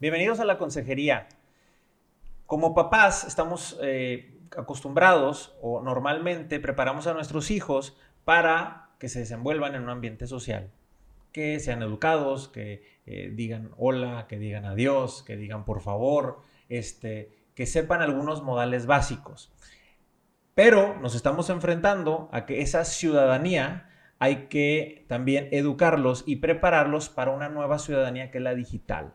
Bienvenidos a la consejería. Como papás estamos eh, acostumbrados o normalmente preparamos a nuestros hijos para que se desenvuelvan en un ambiente social, que sean educados, que eh, digan hola, que digan adiós, que digan por favor, este, que sepan algunos modales básicos. Pero nos estamos enfrentando a que esa ciudadanía hay que también educarlos y prepararlos para una nueva ciudadanía que es la digital.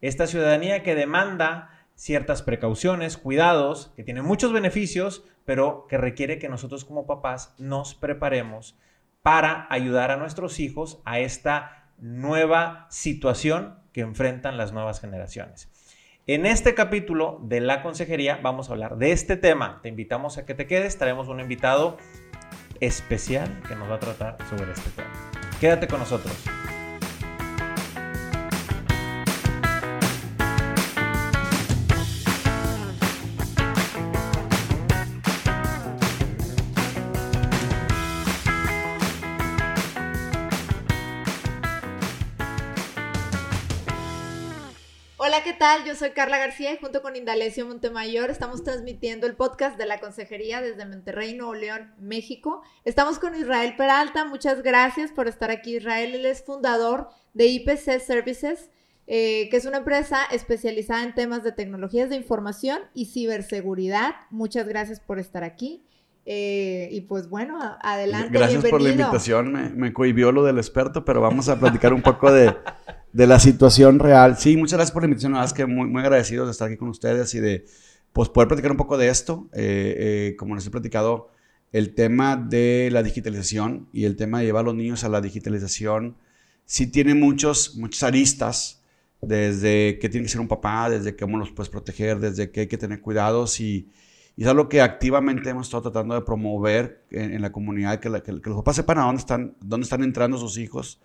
Esta ciudadanía que demanda ciertas precauciones, cuidados, que tiene muchos beneficios, pero que requiere que nosotros como papás nos preparemos para ayudar a nuestros hijos a esta nueva situación que enfrentan las nuevas generaciones. En este capítulo de la consejería vamos a hablar de este tema. Te invitamos a que te quedes, traemos un invitado especial que nos va a tratar sobre este tema. Quédate con nosotros. Tal? Yo soy Carla García y junto con Indalecio Montemayor estamos transmitiendo el podcast de la Consejería desde Monterrey, Nuevo León, México. Estamos con Israel Peralta. Muchas gracias por estar aquí, Israel. Él es fundador de IPC Services, eh, que es una empresa especializada en temas de tecnologías de información y ciberseguridad. Muchas gracias por estar aquí. Eh, y pues bueno, adelante. Gracias por la invitación. Me, me cohibió lo del experto, pero vamos a platicar un poco de de la situación real. Sí, muchas gracias por la invitación. La verdad que muy, muy agradecidos de estar aquí con ustedes y de pues, poder platicar un poco de esto. Eh, eh, como les he platicado, el tema de la digitalización y el tema de llevar a los niños a la digitalización sí tiene muchos, muchas aristas, desde que tiene que ser un papá, desde cómo los puedes proteger, desde que hay que tener cuidados y, y es algo que activamente hemos estado tratando de promover en, la comunidad, que, que, los papás sepan a dónde están, dónde están entrando sus hijos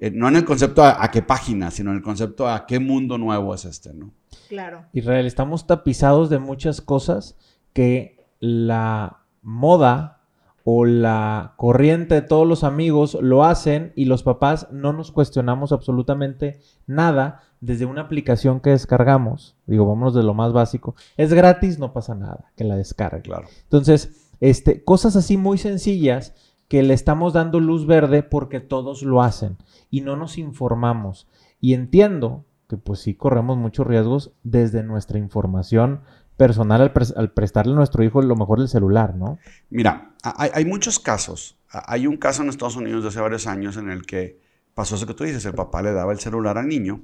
eh, no en el concepto a, qué página, sino en el concepto a qué mundo nuevo es este, ¿no? Claro. Israel, estamos tapizados de muchas cosas que la moda o la corriente de todos los amigos lo hacen y los papás no nos cuestionamos absolutamente nada desde una aplicación que descargamos. Digo, vámonos de lo más básico. Es gratis, no pasa nada, que la descargue. Claro. Entonces, este, cosas así muy sencillas que le estamos dando luz verde porque todos lo hacen y no nos informamos. Y entiendo que pues sí corremos muchos riesgos desde nuestra información personal al, prestarle a nuestro hijo lo mejor el celular, ¿no? Mira, hay, muchos casos. Hay un caso en Estados Unidos de hace varios años en el que pasó eso que tú dices, el papá le daba el celular al niño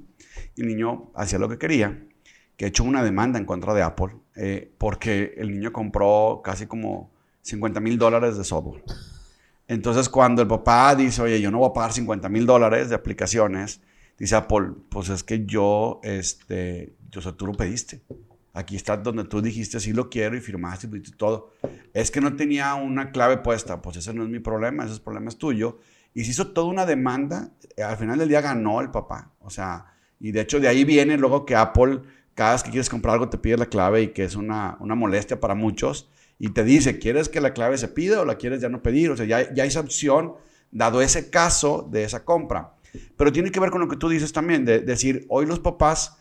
y el niño hacía lo que quería, que hecho una demanda en contra de Apple eh, porque el niño compró casi como 50 mil dólares de software. Entonces, cuando el papá dice, oye, yo no voy a pagar 50 mil dólares de aplicaciones, dice Apple, pues es que yo, este, yo, sé, tú lo pediste. Aquí está donde tú dijiste, sí lo quiero y firmaste y todo. Es que no tenía una clave puesta, pues ese no es mi problema, ese problema es tuyo. Y se hizo toda una demanda, al final del día ganó el papá. O sea, y de hecho de ahí viene luego que Apple, cada vez que quieres comprar algo, te pide la clave y que es una, una molestia para muchos y te dice, ¿quieres que la clave se pida o la quieres ya no pedir? O sea, ya, ya hay esa opción dado ese caso de esa compra. Pero tiene que ver con lo que tú dices también, de, decir, hoy los papás,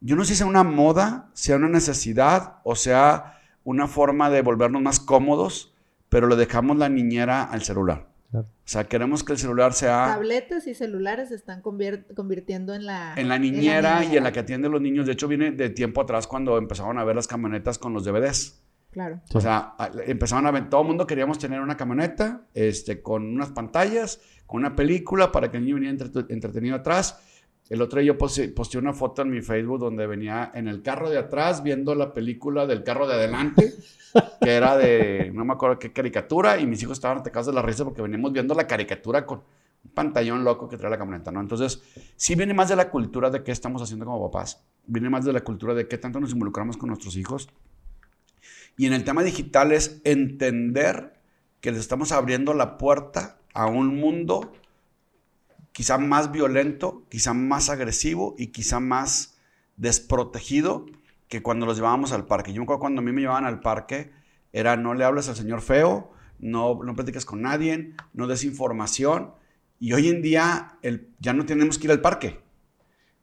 yo no sé si sea una moda, sea una necesidad o sea una forma de volvernos más cómodos, pero le dejamos la niñera al celular. O sea, queremos que el celular sea... Tabletas y celulares se están convirtiendo en la... En la, niñera y en la que atiende a los niños. De hecho, viene de tiempo atrás cuando empezaban a ver las camionetas con los DVDs. Claro. O sea, empezaban a ver, todo el mundo queríamos tener una camioneta este, con unas pantallas, con una película para que el niño viniera entretenido atrás. El otro día yo posteé, una foto en mi Facebook donde venía en el carro de atrás viendo la película del carro de adelante, que era de, no me acuerdo qué caricatura, y mis hijos estaban atacados de la risa porque veníamos viendo la caricatura con un pantallón loco que trae la camioneta, ¿no? Entonces, sí viene más de la cultura de qué estamos haciendo como papás, viene más de la cultura de qué tanto nos involucramos con nuestros hijos y en el tema digital es entender que les estamos abriendo la puerta a un mundo quizá más violento, quizá más agresivo y quizá más desprotegido que cuando los llevábamos al parque. Yo me acuerdo cuando a mí me llevaban al parque, era no le hables al señor feo, no, no platiques con nadie, no des información. Y hoy en día el, ya no tenemos que ir al parque.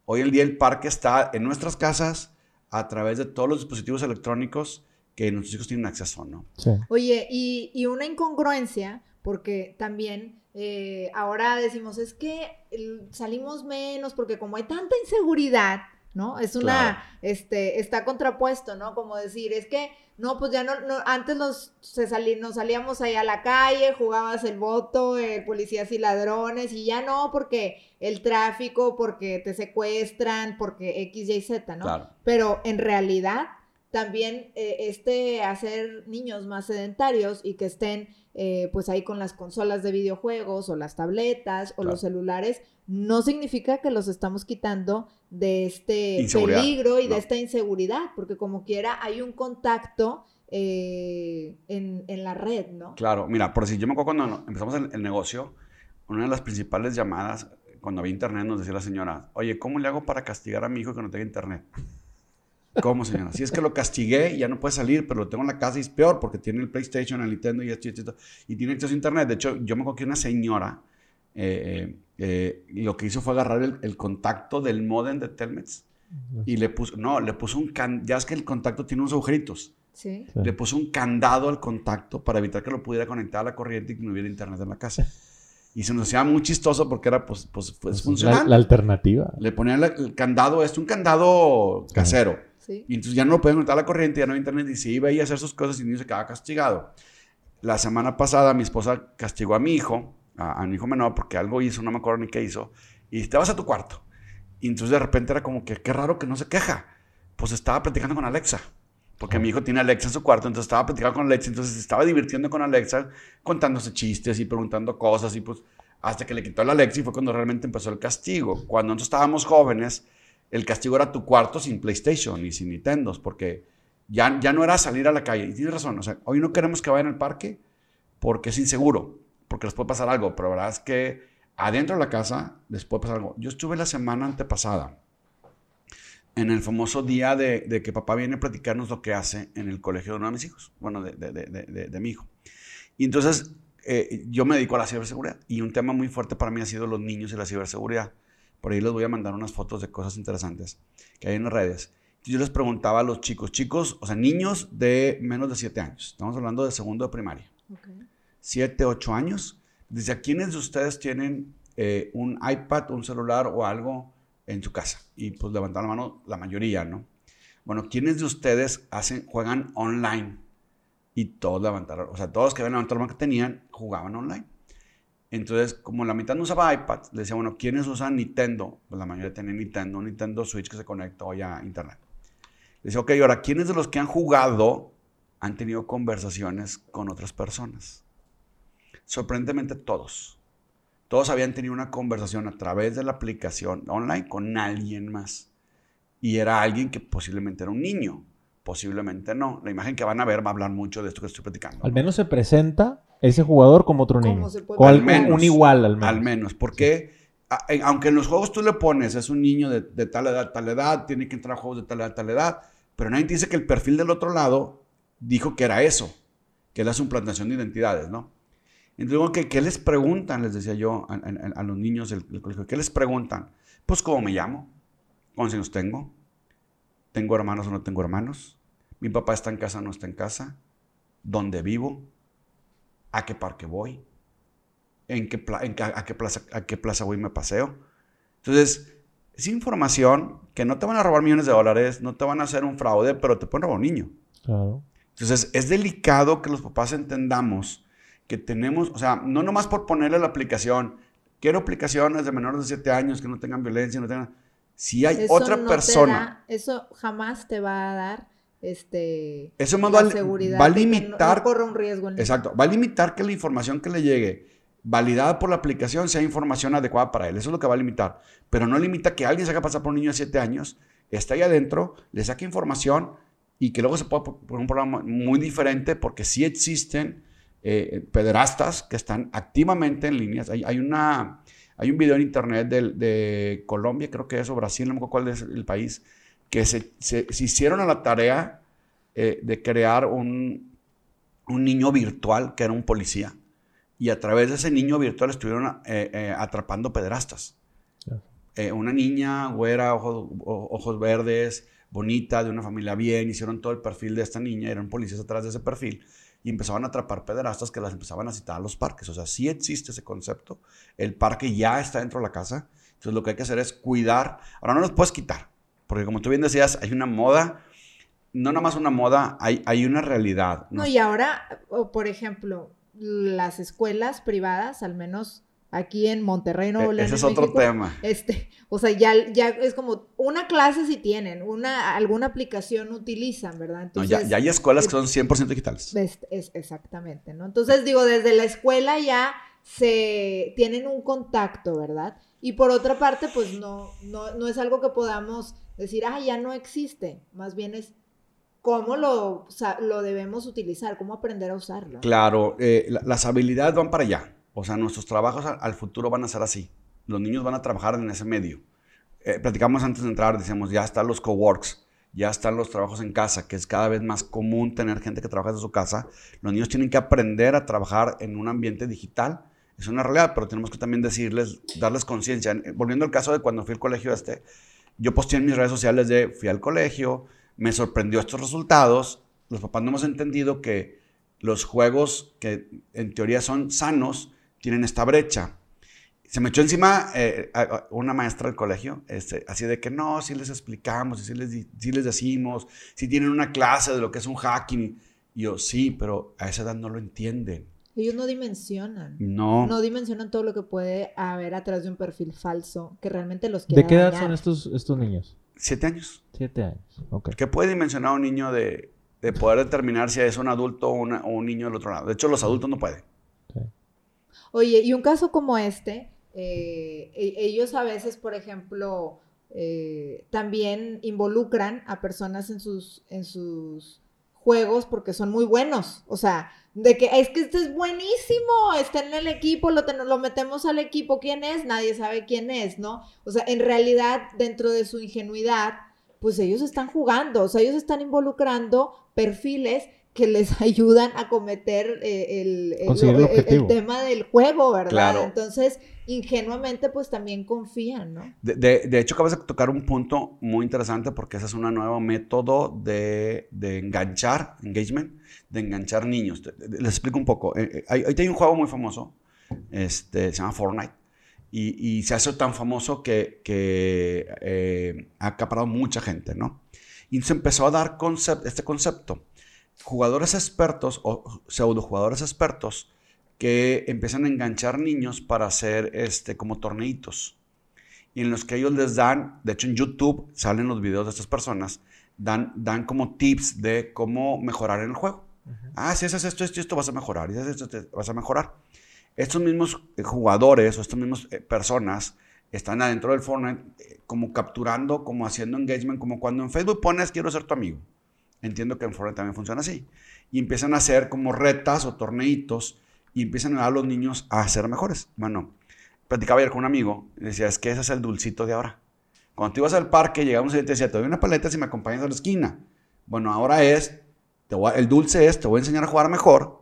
Hoy en día el parque está en nuestras casas a través de todos los dispositivos electrónicos que nuestros hijos tienen acceso, ¿no? Sí. Oye, y, y una incongruencia, porque también eh, ahora decimos, es que salimos menos porque como hay tanta inseguridad, ¿no? Es una, este, está contrapuesto, ¿no? Como decir, es que, no, pues ya no, antes nos, se nos salíamos ahí a la calle, jugabas el voto, el policías y ladrones, y ya no, porque el tráfico, porque te secuestran, porque X, Y, Z, ¿no? Pero en realidad, también eh, este hacer niños más sedentarios y que estén eh, pues ahí con las consolas de videojuegos o las tabletas o los celulares, no significa que los estamos quitando de este peligro y de esta inseguridad, porque como quiera hay un contacto eh, en, la red, ¿no? Claro, mira, por si yo me acuerdo cuando empezamos el, el, negocio, una de las principales llamadas, cuando había internet, nos decía la señora, oye, ¿cómo le hago para castigar a mi hijo que no tenga internet? ¿Cómo, señora? Si es que lo castigué, ya no puede salir, pero lo tengo en la casa y es peor porque tiene el PlayStation, el Nintendo y esto y esto. Y tiene acceso a Internet. De hecho, yo me acuerdo que una señora eh, eh, lo que hizo fue agarrar el, contacto del modem de Telmex y le puso, no, le puso un, can, ya es que el contacto tiene unos agujeritos. Sí. Le puso un candado al contacto para evitar que lo pudiera conectar a la corriente y que no hubiera internet en la casa. Y se nos hacía muy chistoso porque era, pues, pues, pues funcional. La, alternativa. Le ponían el candado, es un candado casero. Y entonces ya no lo pueden conectar a la corriente, ya no hay internet y se iba a hacer sus cosas y el niño se quedaba castigado. La semana pasada mi esposa castigó a mi hijo, a, mi hijo menor, porque algo hizo, no me acuerdo ni qué hizo, y te vas a tu cuarto. Y entonces de repente era como que, qué raro que no se queja. Pues estaba platicando con Alexa, porque mi hijo tiene Alexa en su cuarto, entonces estaba platicando con Alexa, entonces estaba divirtiendo con Alexa, contándose chistes y preguntando cosas, y pues hasta que le quitó la Alexa y fue cuando realmente empezó el castigo. Cuando nosotros estábamos jóvenes, el castigo era tu cuarto sin PlayStation y sin Nintendo, porque ya, ya no era salir a la calle. Y tienes razón, hoy no queremos que vayan al parque porque es inseguro, porque les puede pasar algo, pero la verdad es que adentro de la casa les puede pasar algo. Yo estuve la semana antepasada en el famoso día de, que papá viene a platicarnos lo que hace en el colegio de uno de mis hijos, bueno, de, de mi hijo. Y entonces eh, yo me dedico a la ciberseguridad y un tema muy fuerte para mí ha sido los niños y la ciberseguridad. Por ahí les voy a mandar unas fotos de cosas interesantes que hay en las redes. Yo les preguntaba a los chicos, chicos, o sea, niños de menos de 7 años. Estamos hablando de segundo de primaria. 7, 8 años. Dice, ¿a quiénes de ustedes tienen eh, un iPad, un celular o algo en su casa? Y pues levantaron la mano la mayoría, ¿no? Bueno, ¿quiénes de ustedes hacen, juegan online? Y todos levantaron, o sea, todos que habían levantado la mano que tenían, jugaban online. Entonces, como la mitad no usaba iPad, le decía, bueno, ¿quiénes usan Nintendo? Pues la mayoría tienen Nintendo, Nintendo Switch que se conecta hoy a Internet. Le decía, ok, ahora, ¿quiénes de los que han jugado han tenido conversaciones con otras personas? Sorprendentemente todos. Todos habían tenido una conversación a través de la aplicación online con alguien más. Y era alguien que posiblemente era un niño, posiblemente no. La imagen que van a ver va a hablar mucho de esto que estoy platicando. Al menos se presenta ese jugador como otro niño. O al menos, un igual al menos. Al menos, porque aunque en los juegos tú le pones, es un niño de, tal edad, tal edad, tiene que entrar a juegos de tal edad, tal edad, pero nadie dice que el perfil del otro lado dijo que era eso, que era su implantación de identidades, ¿no? Entonces, ¿qué, les preguntan? Les decía yo a, los niños del, colegio, ¿qué les preguntan? Pues, ¿cómo me llamo? ¿Cuántos años tengo? ¿Tengo hermanos o no tengo hermanos? ¿Mi papá está en casa o no está en casa? ¿Dónde vivo? A qué parque voy, en qué, a, qué plaza, a qué plaza voy y me paseo. Entonces, es información que no te van a robar millones de dólares, no te van a hacer un fraude, pero te pueden robar un niño. Entonces, es delicado que los papás entendamos que tenemos, o sea, no nomás por ponerle la aplicación, quiero aplicaciones de menores de 7 años que no tengan violencia, no tengan... Si hay otra persona... eso jamás te va a dar este, Eso va, va a limitar. No, un riesgo. exacto. Va a limitar que la información que le llegue validada por la aplicación sea información adecuada para él. Eso es lo que va a limitar. Pero no limita que alguien se haga pasar por un niño de 7 años, está ahí adentro, le saque información y que luego se pueda poner un programa muy diferente porque sí existen eh, pederastas que están activamente en líneas. Hay, hay, una, hay un video en internet de, de Colombia, creo que es, o Brasil, no me acuerdo cuál es el país, que se, se, hicieron a la tarea eh, de crear un, un, niño virtual que era un policía. Y a través de ese niño virtual estuvieron eh, eh, atrapando pederastas. una niña, güera, ojos, ojos verdes, bonita, de una familia bien, hicieron todo el perfil de esta niña, eran policías atrás de ese perfil y empezaban a atrapar pederastas que las empezaban a citar a los parques. O sea, sí existe ese concepto. El parque ya está dentro de la casa. Entonces lo que hay que hacer es cuidar. Ahora no los puedes quitar, porque como tú bien decías, hay una moda, no nada más una moda, hay, hay una realidad. No, y ahora, por ejemplo, las escuelas privadas, al menos aquí en Monterrey, Nuevo e-, León. Ese es otro tema. Este, o sea, ya, ya es como una clase si tienen, una, alguna aplicación utilizan, ¿verdad? Entonces, ya, hay escuelas que son 100% digitales. Es, exactamente, ¿no? Entonces, digo, desde la escuela ya se tienen un contacto, ¿verdad? Y por otra parte, pues no, no, no es algo que podamos decir, ah, ya no existe. Más bien es cómo lo, lo debemos utilizar, cómo aprender a usarlo. Claro, eh, las habilidades van para allá. O sea, nuestros trabajos al, futuro van a ser así. Los niños van a trabajar en ese medio. Eh, platicamos antes de entrar, decíamos, ya están los coworks, ya están los trabajos en casa, que es cada vez más común tener gente que trabaja desde su casa. Los niños tienen que aprender a trabajar en un ambiente digital. Es una realidad, pero tenemos que también decirles, darles conciencia. Volviendo al caso de cuando fui al colegio este, yo posteé en mis redes sociales de fui al colegio, me sorprendió estos resultados. Los papás no hemos entendido que los juegos que en teoría son sanos, tienen esta brecha. Se me echó encima eh, una maestra del colegio, este, así de que no, si les explicamos, si les, si les decimos, si tienen una clase de lo que es un hacking. Y yo, sí, pero a esa edad no lo entienden. Ellos no dimensionan. No. No dimensionan todo lo que puede haber atrás de un perfil falso que realmente los quiere ¿De qué edad son estos, estos niños? Siete años. Siete años, ok. ¿Qué puede dimensionar un niño de, de poder determinar si es un adulto o, un niño del otro lado? De hecho, los adultos no pueden. Oye, y un caso como este, eh, e, ellos a veces, por ejemplo, eh, también involucran a personas en sus, en sus juegos porque son muy buenos. O sea, de que es que este es buenísimo, está en el equipo, lo, lo metemos al equipo, ¿quién es? Nadie sabe quién es, ¿no? O sea, en realidad, dentro de su ingenuidad, pues ellos están jugando, o sea, ellos están involucrando perfiles que les ayudan a cometer eh, el, el, tema del juego, ¿verdad? Entonces, ingenuamente, pues también confían, ¿no? De, de, hecho, acabas de tocar un punto muy interesante porque ese es un nuevo método de, de enganchar, engagement, de enganchar niños. Les explico un poco. Eh, eh, ahí hay, un juego muy famoso, este, se llama Fortnite. Y, y se hace tan famoso que, que ha acaparado mucha gente, ¿no? Y se empezó a dar concept, este concepto jugadores expertos o pseudo jugadores expertos que empiezan a enganchar niños para hacer este, como torneitos. Y en los que ellos les dan, de hecho en YouTube salen los videos de estas personas, dan, dan como tips de cómo mejorar en el juego. Ah, si haces esto, esto, esto vas a mejorar, y si haces esto, vas a mejorar. Estos mismos eh, jugadores o estas mismas eh, personas están adentro del Fortnite eh, como capturando, como haciendo engagement, como cuando en Facebook pones quiero ser tu amigo. Entiendo que en Fortnite también funciona así. Y empiezan a hacer como retas o torneitos y empiezan a dar a los niños a ser mejores. Bueno, platicaba ayer con un amigo y decía, es que ese es el dulcito de ahora. Cuando tú ibas al parque, llegamos y te decía, te doy una paleta si me acompañas a la esquina. Bueno, ahora es, el dulce es, te voy a enseñar a jugar mejor,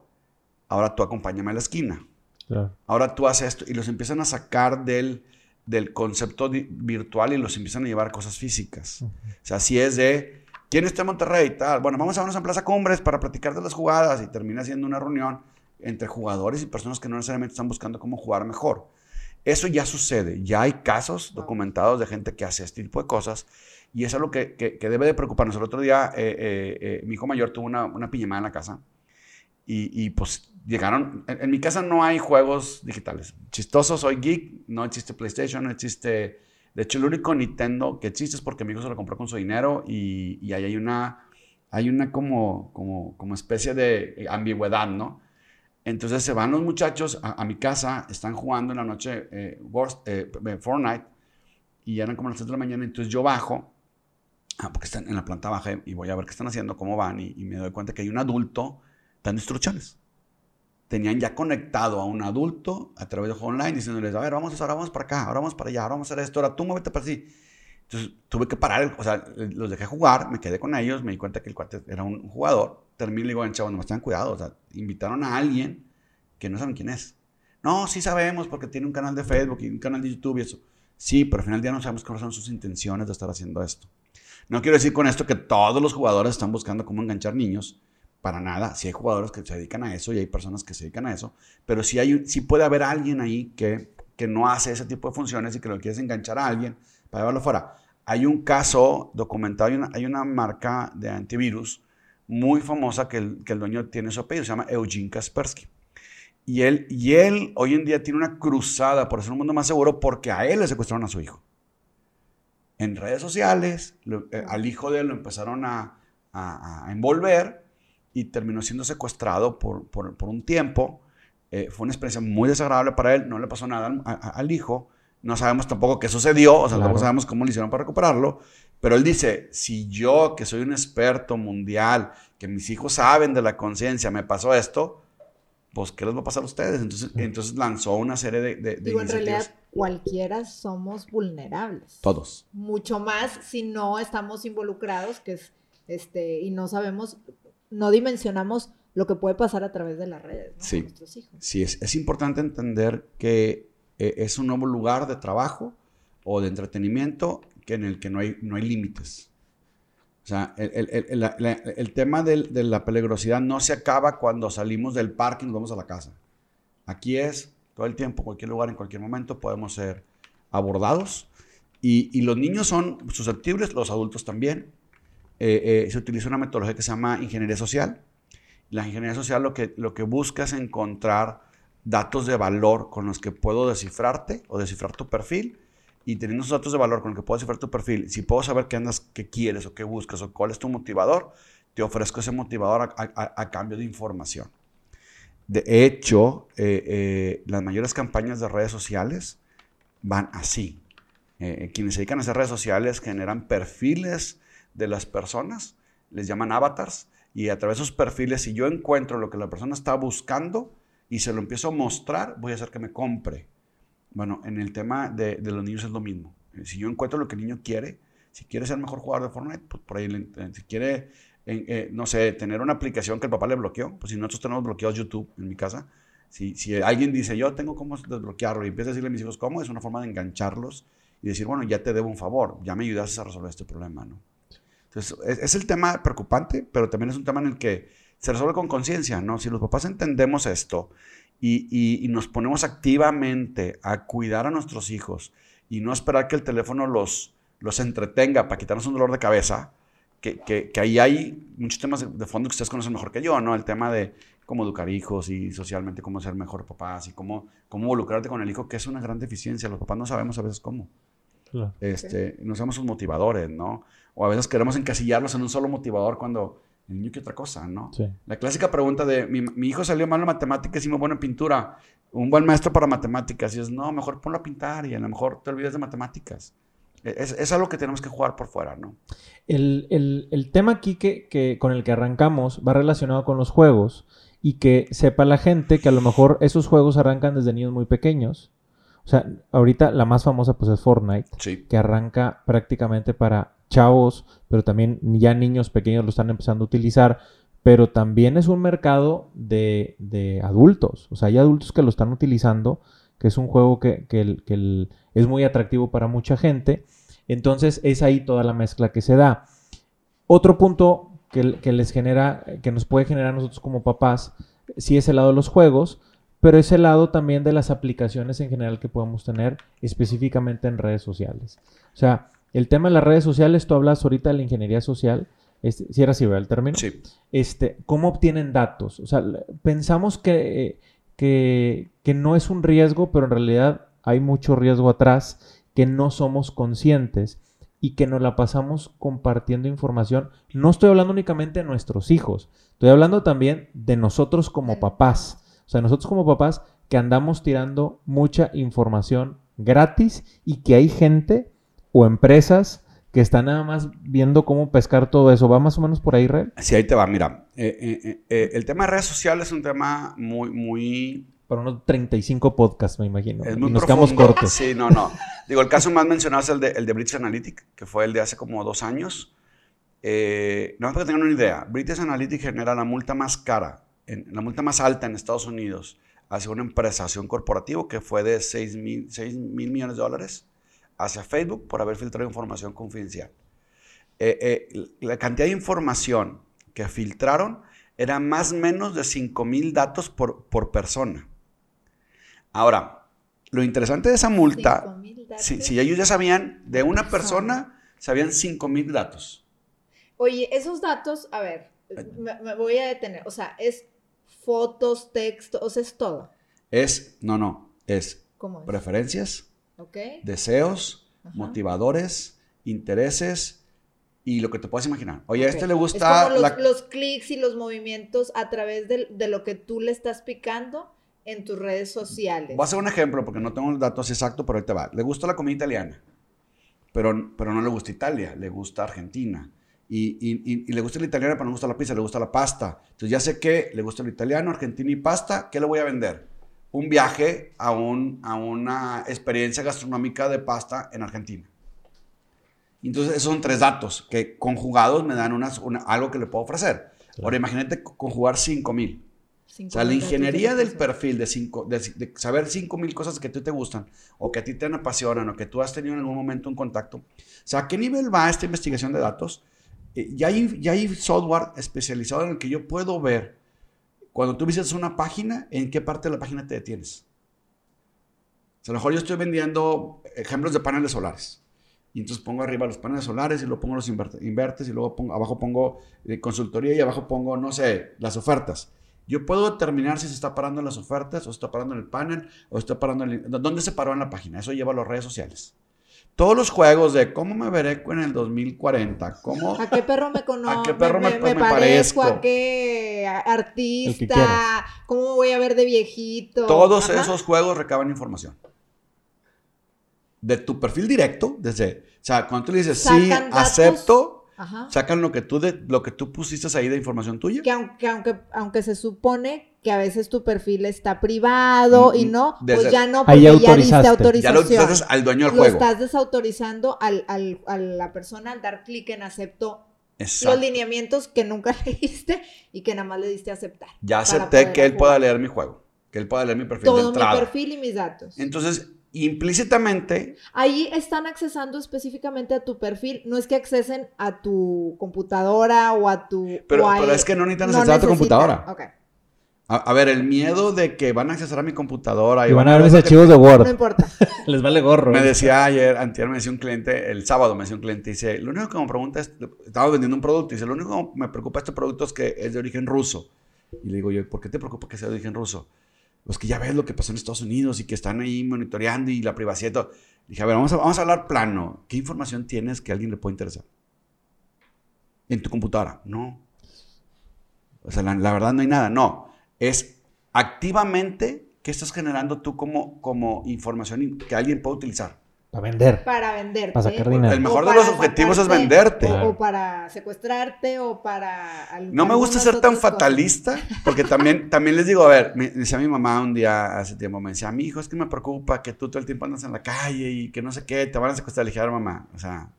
ahora tú acompáñame a la esquina. Ahora tú haces esto y los empiezan a sacar del, del concepto virtual y los empiezan a llevar a cosas físicas. O sea, si es de, ¿Quién está en Monterrey? Tal. Bueno, vamos a vernos en Plaza Cumbres para platicar de las jugadas y termina siendo una reunión entre jugadores y personas que no necesariamente están buscando cómo jugar mejor. Eso ya sucede, ya hay casos documentados de gente que hace este tipo de cosas y eso es lo que, que, debe de preocuparnos. El otro día eh, eh, eh, mi hijo mayor tuvo una, una piñamada en la casa y, y pues llegaron, en, en, mi casa no hay juegos digitales. Chistoso, soy geek, no existe PlayStation, no existe de hecho, el único Nintendo que existe es porque mi hijo se lo compró con su dinero y, y ahí hay una, hay una como, como, como especie de ambigüedad, ¿no? Entonces se van los muchachos a, mi casa, están jugando en la noche eh, eh, eh, Fortnite y eran como las 3 de la mañana, entonces yo bajo, ah, porque están en la planta baja y voy a ver qué están haciendo, cómo van y, y me doy cuenta que hay un adulto dando instrucciones tenían ya conectado a un adulto a través de juego online diciéndoles, a ver, vamos, ahora vamos para acá, ahora vamos para allá, ahora vamos a hacer esto, ahora tú muévete para así. Entonces tuve que parar, o sea, los dejé jugar, me quedé con ellos, me di cuenta que el cuate era un jugador, terminé y le digo, chavos, no están cuidado, o sea, invitaron a alguien que no saben quién es. No, sí sabemos porque tiene un canal de Facebook y un canal de YouTube y eso. Sí, pero al final del día no sabemos cuáles son sus intenciones de estar haciendo esto. No quiero decir con esto que todos los jugadores están buscando cómo enganchar niños, para nada. Sí hay jugadores que se dedican a eso y hay personas que se dedican a eso, pero sí, hay, sí puede haber alguien ahí que, que no hace ese tipo de funciones y que lo quieres enganchar a alguien para llevarlo fuera. Hay un caso documentado, hay una, hay una marca de antivirus muy famosa que el, que el dueño tiene su apellido, se llama Eugene Kaspersky. Y él, y él hoy en día tiene una cruzada por hacer un mundo más seguro porque a él le secuestraron a su hijo. En redes sociales, eh, al hijo de él lo empezaron a, a, envolver y terminó siendo secuestrado por, por, por un tiempo. Eh, fue una experiencia muy desagradable para él, no le pasó nada al, al hijo. No sabemos tampoco qué sucedió, o sea, tampoco sabemos cómo le hicieron para recuperarlo. Pero él dice, si yo, que soy un experto mundial, que mis hijos saben de la conciencia, me pasó esto, pues, ¿qué les va a pasar a ustedes? Entonces, entonces lanzó una serie de, de, Digo, en realidad, cualquiera somos vulnerables. Todos. Mucho más si no estamos involucrados, que es, este, y no sabemos, no dimensionamos lo que puede pasar a través de las redes, ¿no? Sí. nuestros hijos. Sí, es, es importante entender que eh, es un nuevo lugar de trabajo o de entretenimiento que en el que no hay, no hay límites. O sea, el, tema de la peligrosidad no se acaba cuando salimos del parque y nos vamos a la casa. Aquí es todo el tiempo, cualquier lugar, en cualquier momento podemos ser abordados. Y, los niños son susceptibles, los adultos también. Eh, eh, se utiliza una metodología que se llama ingeniería social. La ingeniería social lo que, lo que busca es encontrar datos de valor con los que puedo descifrarte o descifrar tu perfil y teniendo esos datos de valor con los que puedo descifrar tu perfil, si puedo saber qué andas, qué quieres o qué buscas o cuál es tu motivador, te ofrezco ese motivador a, cambio de información. De hecho, eh, las mayores campañas de redes sociales van así. Quienes se dedican a hacer redes sociales generan perfiles de las personas, les llaman avatars, y a través de esos perfiles, si yo encuentro lo que la persona está buscando y se lo empiezo a mostrar, voy a hacer que me compre. Bueno, en el tema de, los niños es lo mismo. Si yo encuentro lo que el niño quiere, si quiere ser mejor jugador de Fortnite, pues por ahí, si quiere, eh, no sé, tener una aplicación que el papá le bloqueó, pues si nosotros tenemos bloqueados YouTube en mi casa, si, si alguien dice, yo tengo cómo desbloquearlo y empieza a decirle a mis hijos cómo, es una forma de engancharlos y decir, bueno, ya te debo un favor, ya me ayudaste a resolver este problema, ¿no? Entonces, es, es el tema preocupante, pero también es un tema en el que se resuelve con conciencia, ¿no? Si los papás entendemos esto y, nos ponemos activamente a cuidar a nuestros hijos y no esperar que el teléfono los, los entretenga para quitarnos un dolor de cabeza, que, que, ahí hay muchos temas de, fondo que ustedes conocen mejor que yo, ¿no? El tema de cómo educar hijos y socialmente cómo ser mejor papás y cómo, cómo involucrarte con el hijo, que es una gran deficiencia. Los papás no sabemos a veces cómo. Este, no sabemos sus motivadores, ¿no? O a veces queremos encasillarlos en un solo motivador cuando el niño que otra cosa, ¿no? Sí. La clásica pregunta de, mi, hijo salió mal en matemáticas y muy bueno en pintura, un buen maestro para matemáticas, y es, no, mejor ponlo a pintar y a lo mejor te olvides de matemáticas. E, es, es algo que tenemos que jugar por fuera, ¿no? El, el, el tema aquí que, que, con el que arrancamos va relacionado con los juegos y que sepa la gente que a lo mejor esos juegos arrancan desde niños muy pequeños. O sea, ahorita la más famosa pues es Fortnite, sí. que arranca prácticamente para chavos, pero también ya niños pequeños lo están empezando a utilizar, pero también es un mercado de, adultos, o sea, hay adultos que lo están utilizando, que es un juego que, es muy atractivo para mucha gente, entonces es ahí toda la mezcla que se da. Otro punto que, que les genera, que nos puede generar a nosotros como papás, sí es el lado de los juegos, pero es el lado también de las aplicaciones en general que podemos tener específicamente en redes sociales. O sea, el tema de las redes sociales, tú hablas ahorita de la ingeniería social, este, si era así, ¿verdad? El término. Sí. Este, ¿Cómo obtienen datos? O sea, pensamos que, que, que no es un riesgo, pero en realidad hay mucho riesgo atrás que no somos conscientes y que nos la pasamos compartiendo información. No estoy hablando únicamente de nuestros hijos, estoy hablando también de nosotros como papás. O sea, nosotros como papás que andamos tirando mucha información gratis y que hay gente o empresas que están nada más viendo cómo pescar todo eso. ¿Va más o menos por ahí, Red? Sí, ahí te va. Mira, eh, eh, eh, el tema de redes sociales es un tema muy, muy... Para unos 35 podcasts, me imagino. Es muy y nos quedamos cortos. Sí, no, no. Digo, el caso más mencionado es el de, el de British Analytic, que fue el de hace como dos años. no para que tengan una idea, British Analytic genera la multa más cara, en, la multa más alta en Estados Unidos hacia una empresa, hacia un corporativo, que fue de 6 mil millones de dólares hacia Facebook por haber filtrado información confidencial. Eh, eh, la cantidad de información que filtraron era más o menos de 5.000 datos por, por persona. Ahora, lo interesante de esa multa, 5,000 datos. si, si ellos ya sabían, de una persona, sabían 5.000 datos. Oye, esos datos, a ver, me, me voy a detener. O sea, es fotos, texto, o sea, es todo. Es, no, no, es ¿Cómo es? preferencias, Deseos, Ajá. motivadores, intereses y lo que te puedas imaginar. Oye, a este le Es gusta como los, la... los clics y los movimientos a través de, de lo que tú le estás picando en tus redes sociales. Voy a hacer un ejemplo porque no tengo los datos exactos, pero ahí te va. Le gusta la comida italiana, pero, pero no le gusta Italia, le gusta Argentina. Y, y- y- y le gusta la italiana, pero no le gusta la pizza, le gusta la pasta. Entonces ya sé que le gusta lo italiano, argentino y pasta. ¿Qué le voy a vender? Un viaje a, un, a una experiencia gastronómica de pasta en Argentina. Entonces esos son tres datos que conjugados me dan unas, una- algo que le puedo ofrecer. Ahora imagínate co- conjugar 5000. Cinco O sea, la ingeniería del perfil de, cinco, de, de saber 5000 cosas que a ti te gustan o que a ti te apasionan o que tú has tenido en algún momento un contacto. O sea, ¿a qué nivel va esta investigación de datos? Eh, ya, hay, ya hay software especializado en el que yo puedo ver cuando tú visitas una página, en qué parte de la página te detienes. A lo mejor yo estoy vendiendo ejemplos de paneles solares. Y entonces pongo arriba los paneles solares y luego pongo los invert- invertes y luego pongo, abajo pongo eh, consultoría y abajo pongo, no sé, las ofertas. Yo puedo determinar si se está parando en las ofertas o se está parando en el panel o se está parando en el- ¿Dónde se paró en la página? Eso lleva a las redes sociales. Todos los juegos de cómo me veré en el 2040, cómo... ¿A qué perro me conozco? ¿A qué perro me- me parezco? parezco? ¿A qué artista? ¿Cómo me voy a ver de viejito? Todos Ajá. esos juegos recaban información. De tu perfil directo, desde... O sea, cuando tú le dices, sí, datos. acepto, Ajá. sacan lo que, tú de, lo que tú pusiste ahí de información tuya. Que aunque, aunque, aunque se supone que a veces tu perfil está privado y Mm, no, desde- pues ya no, porque ya diste autorizaste. Ya autorización. lo utilizaste al dueño del Lo juego. estás desautorizando al, al- a la persona al dar clic en acepto Exacto. los lineamientos que nunca leíste y que nada más le diste a aceptar. Ya acepté que él jugar. pueda leer mi juego. Que él pueda leer mi perfil de Todo mi entrada. perfil y mis datos. Entonces, implícitamente, Ahí están accesando específicamente a tu perfil. No es que accesen a tu computadora o a tu. pero, o a- pero es que no necesitan no acceder a tu computadora. Ok, A, a ver, el miedo de que van a acceder a mi computadora Y van a ver mis que- archivos de no Word. importa. Les vale gorro. Me decía ayer, antier me decía un cliente, el sábado me decía un cliente, dice, lo único que me pregunta es, estaba vendiendo un producto, dice, lo único que me preocupa de este producto es que es de origen ruso. Y le digo yo, ¿por qué te preocupa que sea de origen ruso? Pues que ya ves lo que pasó en Estados Unidos y que están ahí monitoreando y la privacidad y todo. Dije, a ver, vamos a, vamos a hablar plano. ¿Qué información tienes que a alguien le puede interesar? En tu computadora. No. O sea, la, verdad no hay nada. No. Es activamente qué estás generando tú como, como información que alguien puede utilizar. Para vender. Para venderte. Para sacar dinero. El mejor O de los objetivos es venderte. O, para secuestrarte o para. al- No me gusta ser tan cosas. fatalista, porque también, también les digo, a ver, me decía mi mamá un día hace tiempo, me decía, mi hijo, es que me preocupa que tú todo el tiempo andas en la calle y que no sé qué, te van a secuestrar. Le dije, a ver, mamá, o sea,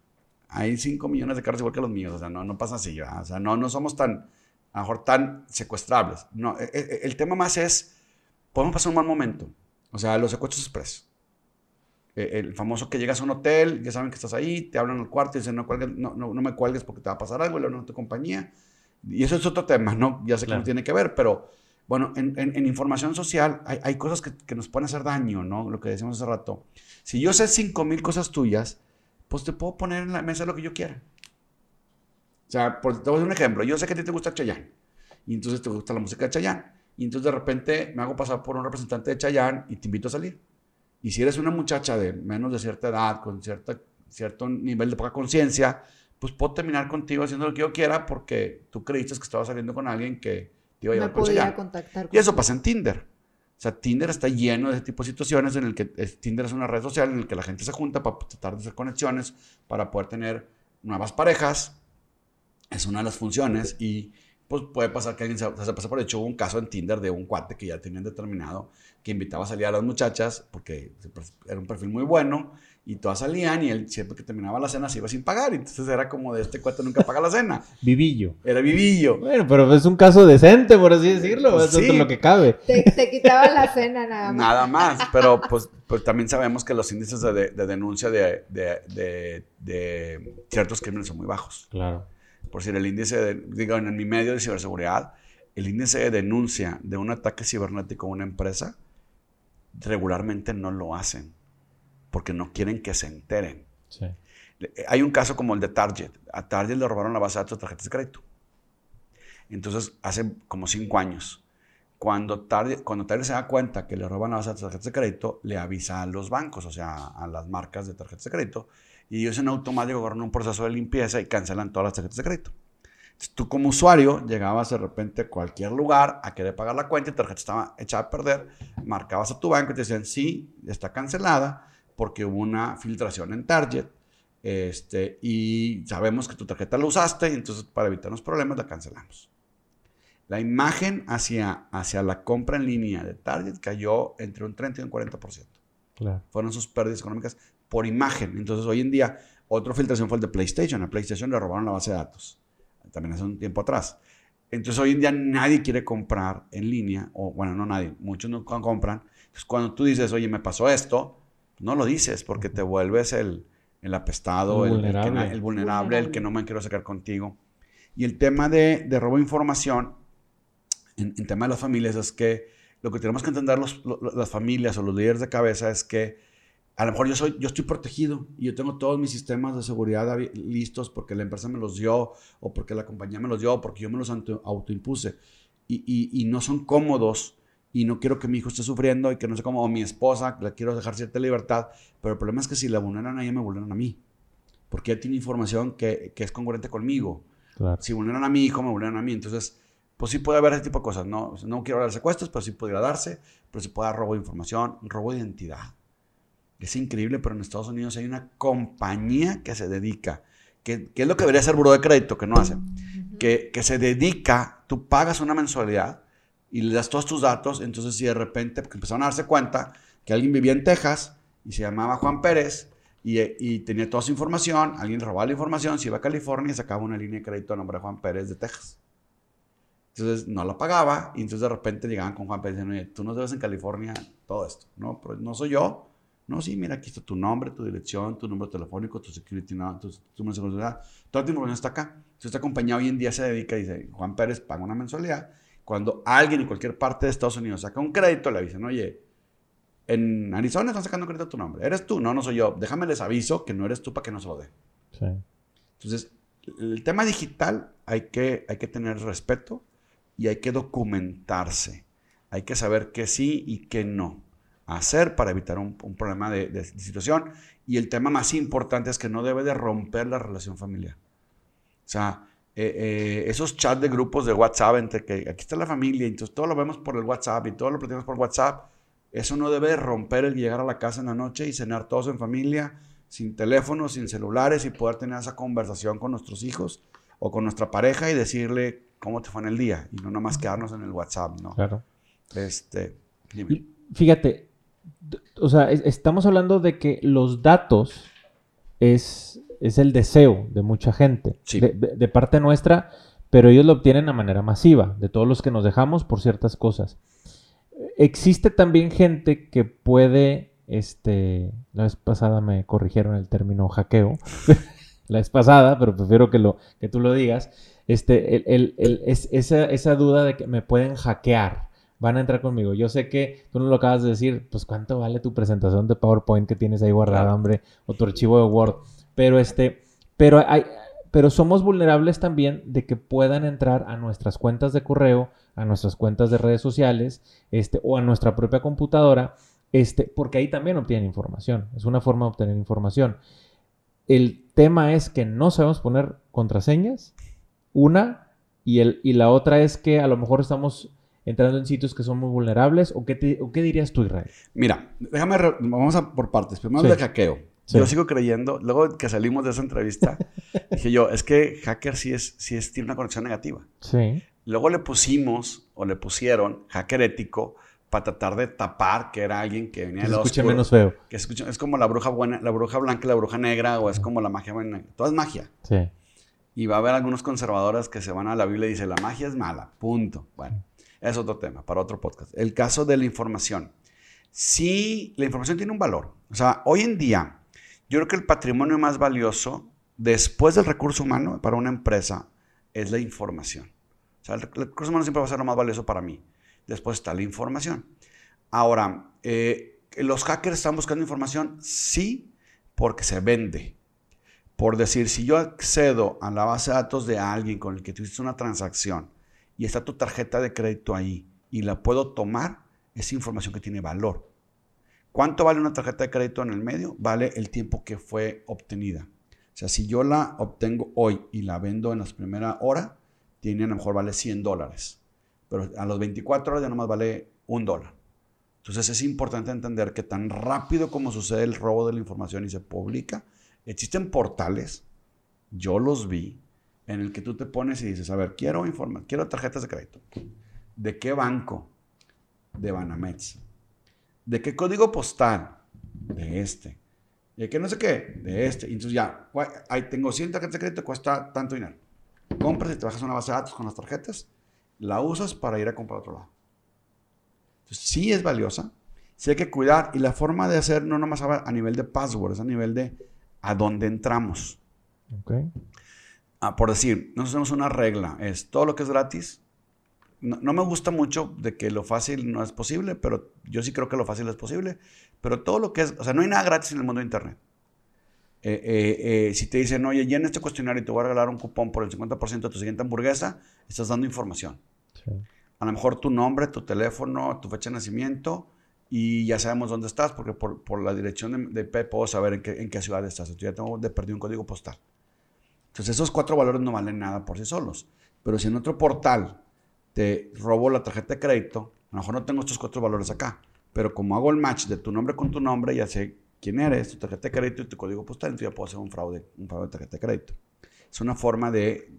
hay 5 millones de carros igual que los míos, o sea, no, no pasa así, ¿verdad? o sea, no, no somos tan, a lo mejor tan secuestrables. No, e- e- el, tema más es, podemos pasar un mal momento, o sea, los secuestros express. Eh, El famoso que llegas a un hotel, ya saben que estás ahí, te hablan al cuarto y dicen, no, cuelgues, no, no, no me cuelgues porque te va a pasar algo, le hablan a tu compañía. Y eso es otro tema, ¿no? Ya sé que Claro. no tiene que ver, pero bueno, en, en- en información social hay, hay cosas que, que nos pueden hacer daño, ¿no? Lo que decíamos hace rato. Si yo sé 5 mil cosas tuyas, pues te puedo poner en la mesa lo que yo quiera. O sea, por, te voy a dar un ejemplo. Yo sé que a ti te gusta Chayanne. Y entonces te gusta la música de Chayanne. Y entonces de repente me hago pasar por un representante de Chayanne y te invito a salir. Y si eres una muchacha de menos de cierta edad, con cierta, cierto nivel de poca conciencia, pues puedo terminar contigo haciendo lo que yo quiera porque tú creíste que estaba saliendo con alguien que te iba a llevar con podía contactar. Y eso contigo. pasa en Tinder. O sea, Tinder está lleno de ese tipo de situaciones en el que Tinder es una red social en la que la gente se junta para tratar de hacer conexiones, para poder tener nuevas parejas. Es una de las funciones y pues puede pasar que alguien se, se pasa por hecho. Hubo un caso en Tinder de un cuate que ya tenían determinado que invitaba a salir a las muchachas porque era un perfil muy bueno y todas salían y él siempre que terminaba la cena se iba sin pagar. Entonces era como de este cuate nunca paga la cena. Vivillo. Era vivillo. Bueno, pero es un caso decente, por así decirlo. Pues es sí. lo que cabe. Te, te quitaba la cena nada más. Nada más, pero pues, pues también sabemos que los índices de, de- de denuncia de, de- de- de ciertos crímenes son muy bajos. Claro. Por decir, el índice, de, digo, en mi medio de ciberseguridad, el índice de denuncia de un ataque cibernético a una empresa regularmente no lo hacen porque no quieren que se enteren. Sí. Le- Hay un caso como el de Target. A Target le robaron la base de datos de tarjetas de crédito. Entonces, hace como cinco años, cuando Target, cuando Target se da cuenta que le roban la base de datos de tarjetas de crédito, le avisa a los bancos, o sea, a las marcas de tarjetas de crédito, y ellos en automático agarran un proceso de limpieza y cancelan todas las tarjetas de crédito. Entonces, tú como usuario llegabas de repente a cualquier lugar a querer pagar la cuenta y tu tarjeta estaba echada a perder, marcabas a tu banco y te decían, sí, está cancelada porque hubo una filtración en Target este, y sabemos que tu tarjeta la usaste y entonces para evitarnos problemas la cancelamos. La imagen hacia, hacia la compra en línea de Target cayó entre un 30 y un 40%. Claro. Fueron sus pérdidas económicas por imagen. Entonces hoy en día, otra filtración fue el de PlayStation. A PlayStation le robaron la base de datos. También hace un tiempo atrás. Entonces hoy en día nadie quiere comprar en línea, o bueno, no nadie, muchos no co- compran. Entonces cuando tú dices, oye, me pasó esto, no lo dices porque te vuelves el, el apestado, El que vulnerable. el vulnerable, el que no me quiero sacar contigo. Y el tema de, de robo de información, en, en tema de las familias, es que lo que tenemos que entender los- lo- lo- las familias o los líderes de cabeza es que a lo mejor yo, soy, yo estoy protegido y yo tengo todos mis sistemas de seguridad listos porque la empresa me los dio o porque la compañía me los dio o porque yo me los auto- autoimpuse y, y- y no son cómodos y no quiero que mi hijo esté sufriendo y que no sé cómo, o mi esposa, le quiero dejar cierta libertad, pero el problema es que si la vulneran a ella, me vulneran a mí, porque ella tiene información que, que es congruente conmigo. Claro. Si vulneran a mi hijo, me vulneran a mí. Entonces, pues sí puede haber ese tipo de cosas. No, no quiero hablar de secuestros, pero sí podría darse. Pero sí puede dar robo de información, robo de identidad. Es increíble, pero en Estados Unidos hay una compañía que se dedica, que, que es lo que debería ser buró de crédito, que no hace, que, que se dedica, tú pagas una mensualidad y le das todos tus datos. Entonces, si de repente empezaron a darse cuenta que alguien vivía en Texas y se llamaba Juan Pérez y, y tenía toda su información, alguien robaba la información, se iba a California y sacaba una línea de crédito a nombre de Juan Pérez de Texas. Entonces no la pagaba y entonces de repente llegaban con Juan Pérez y decían, oye, tú nos debes en California todo esto. No, pero no soy yo. No, sí, mira, aquí está tu nombre, tu dirección, tu número telefónico, tu security, no, tu, tu número de seguridad. Toda tu información está acá. Entonces esta compañía hoy en día se dedica y dice, Juan Pérez paga una mensualidad. Cuando alguien en cualquier parte de Estados Unidos saca un crédito, le avisan, oye, en Arizona están sacando un crédito a tu nombre. ¿Eres tú? No, no soy yo. Déjame les aviso que no eres tú para que no se lo dé. Sí. Entonces, el tema digital hay que, hay que tener respeto y hay que documentarse. Hay que saber qué sí y qué no hacer para evitar un, un problema de, de situación. Y el tema más importante es que no debe de romper la relación familiar. O sea, eh, eh, esos chats de grupos de WhatsApp entre que aquí está la familia, y entonces todo lo vemos por el WhatsApp y todo lo platicamos por WhatsApp, eso no debe de romper el llegar a la casa en la noche y cenar todos en familia, sin teléfonos, sin celulares y poder tener esa conversación con nuestros hijos o con nuestra pareja y decirle cómo te fue en el día y no nomás quedarnos en el WhatsApp, ¿no? Claro. Este, dime. Fíjate, o sea, es- estamos hablando de que los datos es, es el deseo de mucha gente, Sí. de, de- de parte nuestra, pero ellos lo obtienen a manera masiva, de todos los que nos dejamos por ciertas cosas. Existe también gente que puede, este, la vez pasada me corrigieron el término hackeo, la vez pasada, pero prefiero que, lo, que tú lo digas, este, el, el- el- es, esa, esa duda de que me pueden hackear, van a entrar conmigo. Yo sé que tú no lo acabas de decir, pues cuánto vale tu presentación de PowerPoint que tienes ahí guardada, Claro. hombre, o tu archivo de Word, pero este, pero hay, pero somos vulnerables también de que puedan entrar a nuestras cuentas de correo, a nuestras cuentas de redes sociales, este, o a nuestra propia computadora, este, porque ahí también obtienen información. Es una forma de obtener información. El tema es que no sabemos poner contraseñas, una, y, el, y la otra es que a lo mejor estamos entrando en sitios que son muy vulnerables, o qué, te- o qué dirías tú, Israel? Mira, déjame, re- vamos a por partes. Primero Sí. el de hackeo. Sí. Yo sigo creyendo, luego que salimos de esa entrevista, dije yo, es que hacker sí es, sí es, tiene una conexión negativa. Sí, Luego le pusimos o le pusieron hacker ético para tratar de tapar que era alguien que venía Que de se lo escuche oscuro. menos feo. Que escuche- es como la bruja buena, la bruja blanca y la bruja negra, o es como la magia buena. Todo es magia. Sí. Y va a haber algunos conservadores que se van a la Biblia y dicen, la magia es mala, punto. Bueno, es otro tema, para otro podcast. El caso de la información. Sí, la información tiene un valor. O sea, hoy en día, yo creo que el patrimonio más valioso, después del recurso humano para una empresa, es la información. O sea, el rec- el recurso humano siempre va a ser lo más valioso para mí. Después está la información. Ahora, eh, ¿los hackers están buscando información? Sí, porque se vende. Por decir, si yo accedo a la base de datos de alguien con el que tuviste una transacción y está tu tarjeta de crédito ahí y la puedo tomar, es información que tiene valor. ¿Cuánto vale una tarjeta de crédito en el medio? Vale el tiempo que fue obtenida. O sea, si yo la obtengo hoy y la vendo en las primeras horas, tiene a lo mejor vale 100 dólares. Pero a los 24 horas ya nomás vale un dólar. Entonces es importante entender que tan rápido como sucede el robo de la información y se publica, existen portales, yo los vi, en el que tú te pones y dices, a ver, quiero informar, quiero tarjetas de crédito. ¿De qué banco? De Banamex. ¿De qué código postal? De este. ¿De qué no sé qué? De este. Entonces ya, ahí tengo 100 tarjetas de crédito, cuesta tanto dinero. Compras y te bajas una base de datos con las tarjetas, la usas para ir a comprar a otro lado. Entonces, sí es valiosa, sí hay que cuidar. Y la forma de hacer no nomás a nivel de password, es a nivel de a dónde entramos. Ok. Ah, por decir, nosotros tenemos una regla, es todo lo que es gratis. No, no me gusta mucho de que lo fácil no es posible, pero yo sí creo que lo fácil es posible. Pero todo lo que es, o sea, no hay nada gratis en el mundo de Internet. Eh, eh, eh, si te dicen, oye, llena este cuestionario y te voy a regalar un cupón por el 50% de tu siguiente hamburguesa, estás dando información. Sí. A lo mejor tu nombre, tu teléfono, tu fecha de nacimiento y ya sabemos dónde estás porque por, por la dirección de, de puedo saber en qué, en qué ciudad estás. Entonces ya tengo de perdido un código postal. Entonces esos cuatro valores no valen nada por sí solos. Pero si en otro portal te robo la tarjeta de crédito, a lo mejor no tengo estos cuatro valores acá. Pero como hago el match de tu nombre con tu nombre, ya sé quién eres, tu tarjeta de crédito y tu código postal, entonces ya puedo hacer un fraude, un fraude de tarjeta de crédito. Es una forma de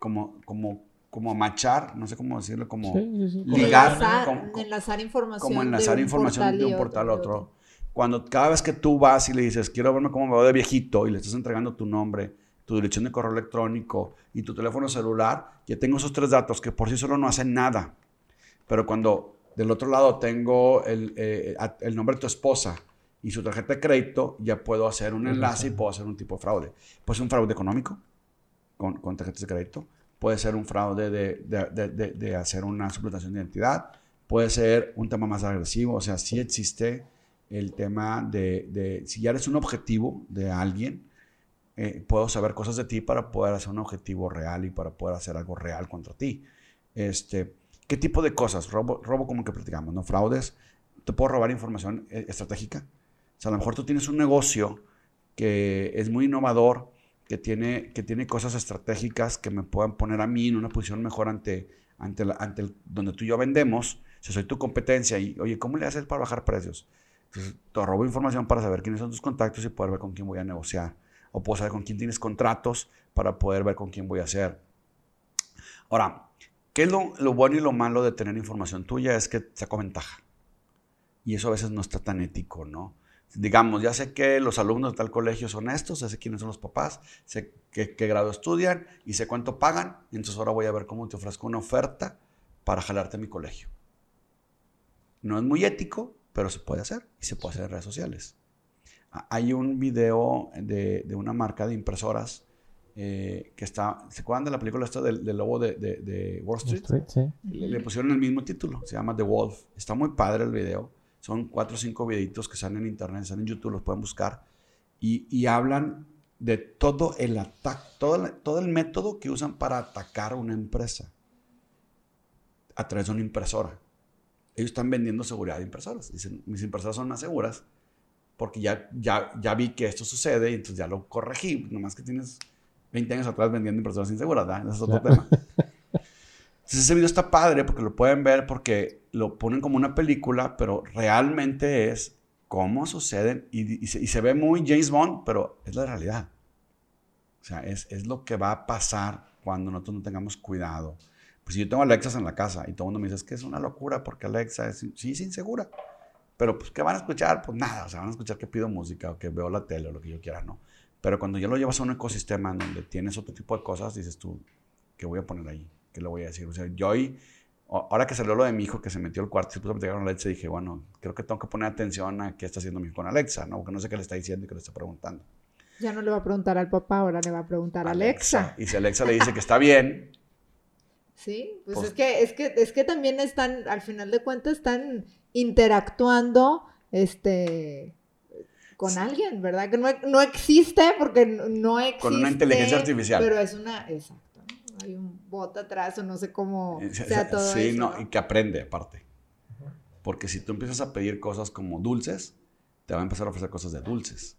como, como, como machar, no sé cómo decirlo, como Sí, sí, sí. Ligar, enlazar, como- enlazar información. como de enlazar un información portal de un portal a y otro. Cuando cada vez que tú vas y le dices, quiero verme cómo me veo de viejito, y le estás entregando tu nombre, tu dirección de correo electrónico y tu teléfono celular, ya tengo esos tres datos que por sí solo no hacen nada. Pero cuando del otro lado tengo el, eh, el nombre de tu esposa y su tarjeta de crédito, ya puedo hacer un enlace y puedo hacer un tipo de fraude. Puede ser un fraude económico con, con tarjetas de crédito, puede ser un fraude de, de- de- de- de hacer una suplantación de identidad, puede ser un tema más agresivo, o sea, sí existe el tema de, de si ya eres un objetivo de alguien, eh, puedo saber cosas de ti para poder hacer un objetivo real y para poder hacer algo real contra ti. Este, ¿Qué tipo de cosas? Robo, robo como que platicamos, ¿no? Fraudes. Te puedo robar información eh, estratégica. O sea, a lo mejor tú tienes un negocio que es muy innovador, que tiene, que tiene cosas estratégicas que me puedan poner a mí en una posición mejor ante, ante, la- ante el- donde tú y yo vendemos. Si soy tu competencia y, oye, ¿cómo le haces para bajar precios? Entonces, te robo información para saber quiénes son tus contactos y poder ver con quién voy a negociar. O puedo saber con quién tienes contratos para poder ver con quién voy a hacer. Ahora, ¿qué es lo, lo bueno y lo malo de tener información tuya? Es que saco ventaja. Y eso a veces no está tan ético, ¿no? Digamos, ya sé que los alumnos de tal colegio son estos, ya sé quiénes son los papás, sé qué, qué grado estudian y sé cuánto pagan. Entonces ahora voy a ver cómo te ofrezco una oferta para jalarte a mi colegio. No es muy ético, pero se puede hacer y se puede hacer en redes sociales. Hay un video de, de una marca de impresoras eh, que está, ¿se acuerdan de la película esta del, del lobo de, de- de Wall Street? Street, sí. Le, le pusieron el mismo título, se llama The Wolf. Está muy padre el video. Son cuatro o cinco videitos que salen en internet, están en YouTube, los pueden buscar. Y, y hablan de todo el ataque, todo, el- todo el método que usan para atacar una empresa a través de una impresora. Ellos están vendiendo seguridad de impresoras. Dicen, mis impresoras son más seguras porque ya, ya, ya vi que esto sucede y entonces ya lo corregí. Nomás que tienes 20 años atrás vendiendo impresoras inseguras, ¿verdad? Ese es otro Claro. tema. Entonces ese video está padre porque lo pueden ver porque lo ponen como una película, pero realmente es cómo suceden y, y se, y se ve muy James Bond, pero es la realidad. O sea, es, es lo que va a pasar cuando nosotros no tengamos cuidado. Pues si yo tengo Alexas en la casa y todo el mundo me dice, es que es una locura porque Alexa es, sí, es insegura. Pero pues, ¿qué van a escuchar? Pues nada, o sea, van a escuchar que pido música o que veo la tele o lo que yo quiera, ¿no? Pero cuando ya lo llevas a un ecosistema en donde tienes otro tipo de cosas, dices tú, ¿qué voy a poner ahí? ¿Qué le voy a decir? O sea, yo hoy, ahora que salió lo de mi hijo que se metió al cuarto y se puso a platicar con Alexa, dije, bueno, creo que tengo que poner atención a qué está haciendo mi hijo con Alexa, ¿no? Porque no sé qué le está diciendo y qué le está preguntando. Ya no le va a preguntar al papá, ahora le va a preguntar a Alexa. Y si Alexa le dice que está bien. Sí, pues, pues, es, que, es, que, es que también están, al final de cuentas, están interactuando este, con alguien, ¿verdad? Que no, existe porque no existe. Con una inteligencia artificial. Pero es una, exacto. Hay un bot atrás o no sé cómo sea todo Sí, no, y que aprende aparte. Porque si tú empiezas a pedir cosas como dulces, te va a empezar a ofrecer cosas de dulces.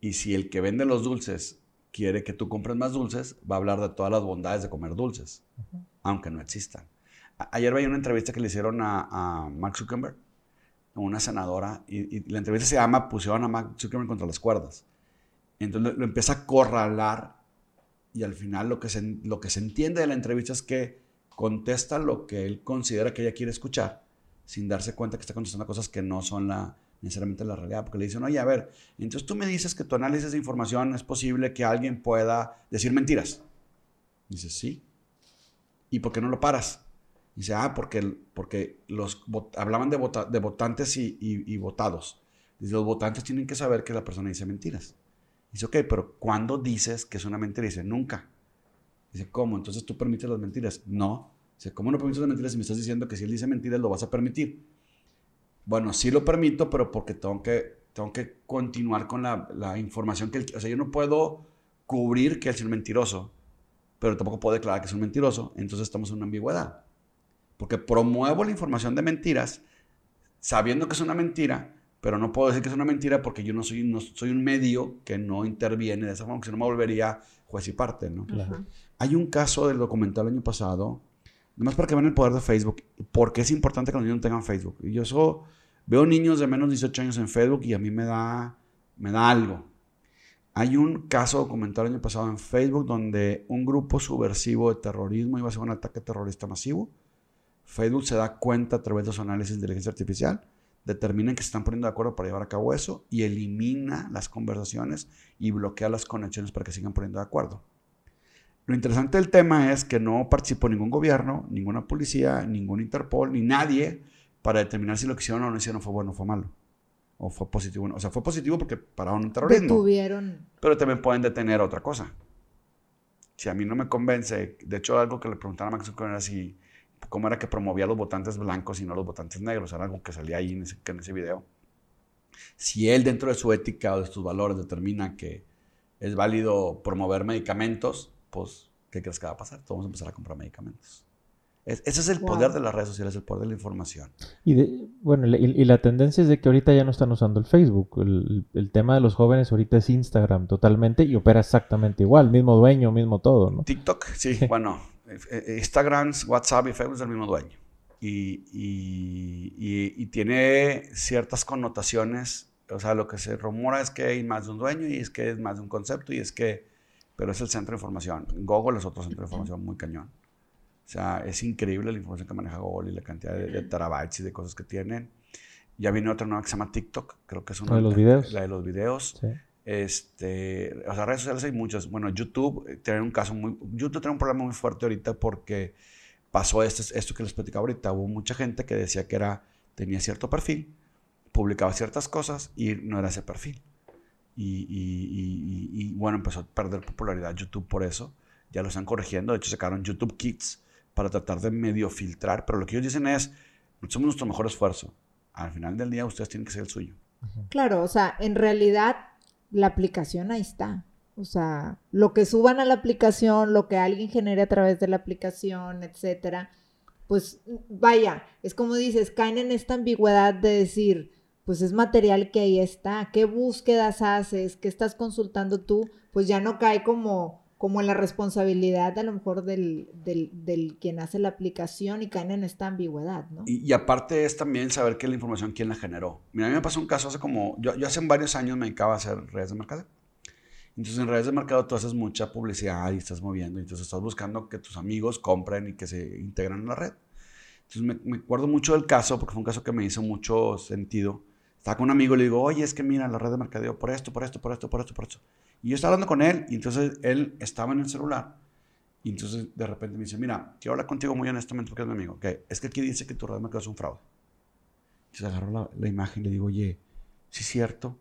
Y si el que vende los dulces quiere que tú compres más dulces, va a hablar de todas las bondades de comer dulces, aunque no existan. Ayer veía una entrevista que le hicieron a, a Mark Zuckerberg una senadora, y, la entrevista se llama Pusieron a Mark Zuckerberg contra las cuerdas. Entonces lo, empieza a corralar y al final lo que, se, lo que se entiende de la entrevista es que contesta lo que él considera que ella quiere escuchar, sin darse cuenta que está contestando cosas que no son la, necesariamente la realidad, porque le dicen, oye, a ver, entonces tú me dices que tu análisis de información es posible que alguien pueda decir mentiras. Dice, sí. ¿Y por qué no lo paras? Dice, ah, porque, porque los, hablaban de, de votantes y, votados. Dice, los votantes tienen que saber que la persona dice mentiras. Dice, ok, pero ¿cuándo dices que es una mentira? Dice, nunca. Dice, ¿cómo? Entonces tú permites las mentiras. No. Dice, ¿cómo no permites las mentiras si me estás diciendo que si él dice mentiras lo vas a permitir? Bueno, sí lo permito, pero porque tengo que, tengo que continuar con la, la información que él... O sea, yo no puedo cubrir que él es un mentiroso, pero tampoco puedo declarar que es un mentiroso. Entonces estamos en una ambigüedad. Porque promuevo la información de mentiras sabiendo que es una mentira, pero no puedo decir que es una mentira porque yo no soy, no, soy un medio que no interviene de esa forma, que si no me volvería juez y parte, ¿no? Hay un caso del documental el año pasado, nomás para que vean el poder de Facebook, porque es importante que los niños tengan Facebook. Y yo eso, veo niños de menos de 18 años en Facebook y a mí me da, me da algo. Hay un caso documental el año pasado en Facebook donde un grupo subversivo de terrorismo iba a hacer un ataque terrorista masivo Facebook se da cuenta a través de su análisis de inteligencia artificial, determina que se están poniendo de acuerdo para llevar a cabo eso y elimina las conversaciones y bloquea las conexiones para que sigan poniendo de acuerdo. Lo interesante del tema es que no participó ningún gobierno, ninguna policía, ningún Interpol, ni nadie para determinar si lo que hicieron o no hicieron fue bueno o fue malo. O fue positivo. O sea, fue positivo porque pararon un terrorismo. Detuvieron. Pero también pueden detener otra cosa. Si a mí no me convence, de hecho algo que le preguntaron a Max Zuckerberg era si cómo era que promovía a los votantes blancos y no a los votantes negros. Era algo que salía ahí en ese, en ese video. Si él dentro de su ética o de sus valores determina que es válido promover medicamentos, pues, ¿qué crees que va a pasar? Todos vamos a empezar a comprar medicamentos. ese es el poder de las redes sociales, el poder de la información. Y bueno, y, la tendencia es de que ahorita ya no están usando el Facebook. El, el, tema de los jóvenes ahorita es Instagram totalmente y opera exactamente igual, mismo dueño, mismo todo, ¿no? TikTok, sí, bueno, Instagram, WhatsApp y Facebook es el mismo dueño. Y, y, tiene ciertas connotaciones. O sea, lo que se rumora es que hay más de un dueño y es que es más de un concepto y es que, pero es el centro de información. Google es otro centro de información muy cañón. O sea, es increíble la información que maneja Google y la cantidad de, terabytes y de cosas que tienen. Ya viene otra nueva que se llama TikTok, creo que es una de los videos. La de los videos. Sí. Este, o sea, redes sociales hay muchas. Bueno, YouTube eh, tiene un caso muy. YouTube tiene un problema muy fuerte ahorita porque pasó esto, esto que les platicaba ahorita. Hubo mucha gente que decía que era, tenía cierto perfil, publicaba ciertas cosas y no era ese perfil. Y, y, y, bueno, empezó a perder popularidad YouTube por eso. Ya lo están corrigiendo. De hecho, sacaron YouTube Kids para tratar de medio filtrar. Pero lo que ellos dicen es: somos nuestro mejor esfuerzo. Al final del día, ustedes tienen que ser el suyo. Claro, o sea, en realidad la aplicación ahí está. O sea, lo que suban a la aplicación, lo que alguien genere a través de la aplicación, etcétera, pues vaya, es como dices, caen en esta ambigüedad de decir, pues es material que ahí está, qué búsquedas haces, qué estás consultando tú, pues ya no cae como, como en la responsabilidad a lo mejor del, del, quien hace la aplicación y caen en esta ambigüedad, ¿no? Y, aparte es también saber qué es la información, quién la generó. Mira, a mí me pasó un caso hace como, yo, yo hace varios años me dedicaba a hacer redes de mercado. Entonces en redes de mercado tú haces mucha publicidad y estás moviendo, y entonces estás buscando que tus amigos compren y que se integren en la red. Entonces me, me acuerdo mucho del caso, porque fue un caso que me hizo mucho sentido. Estaba con un amigo y le digo, oye, es que mira, la red de mercadeo por esto, por esto, por esto, por esto, por esto. Y yo estaba hablando con él y entonces él estaba en el celular. Y entonces de repente me dice, mira, quiero hablar contigo muy honestamente porque es mi amigo. que Es que aquí dice que tu red de mercadeo es un fraude. Entonces agarro la, la imagen y le digo, oye, sí es cierto.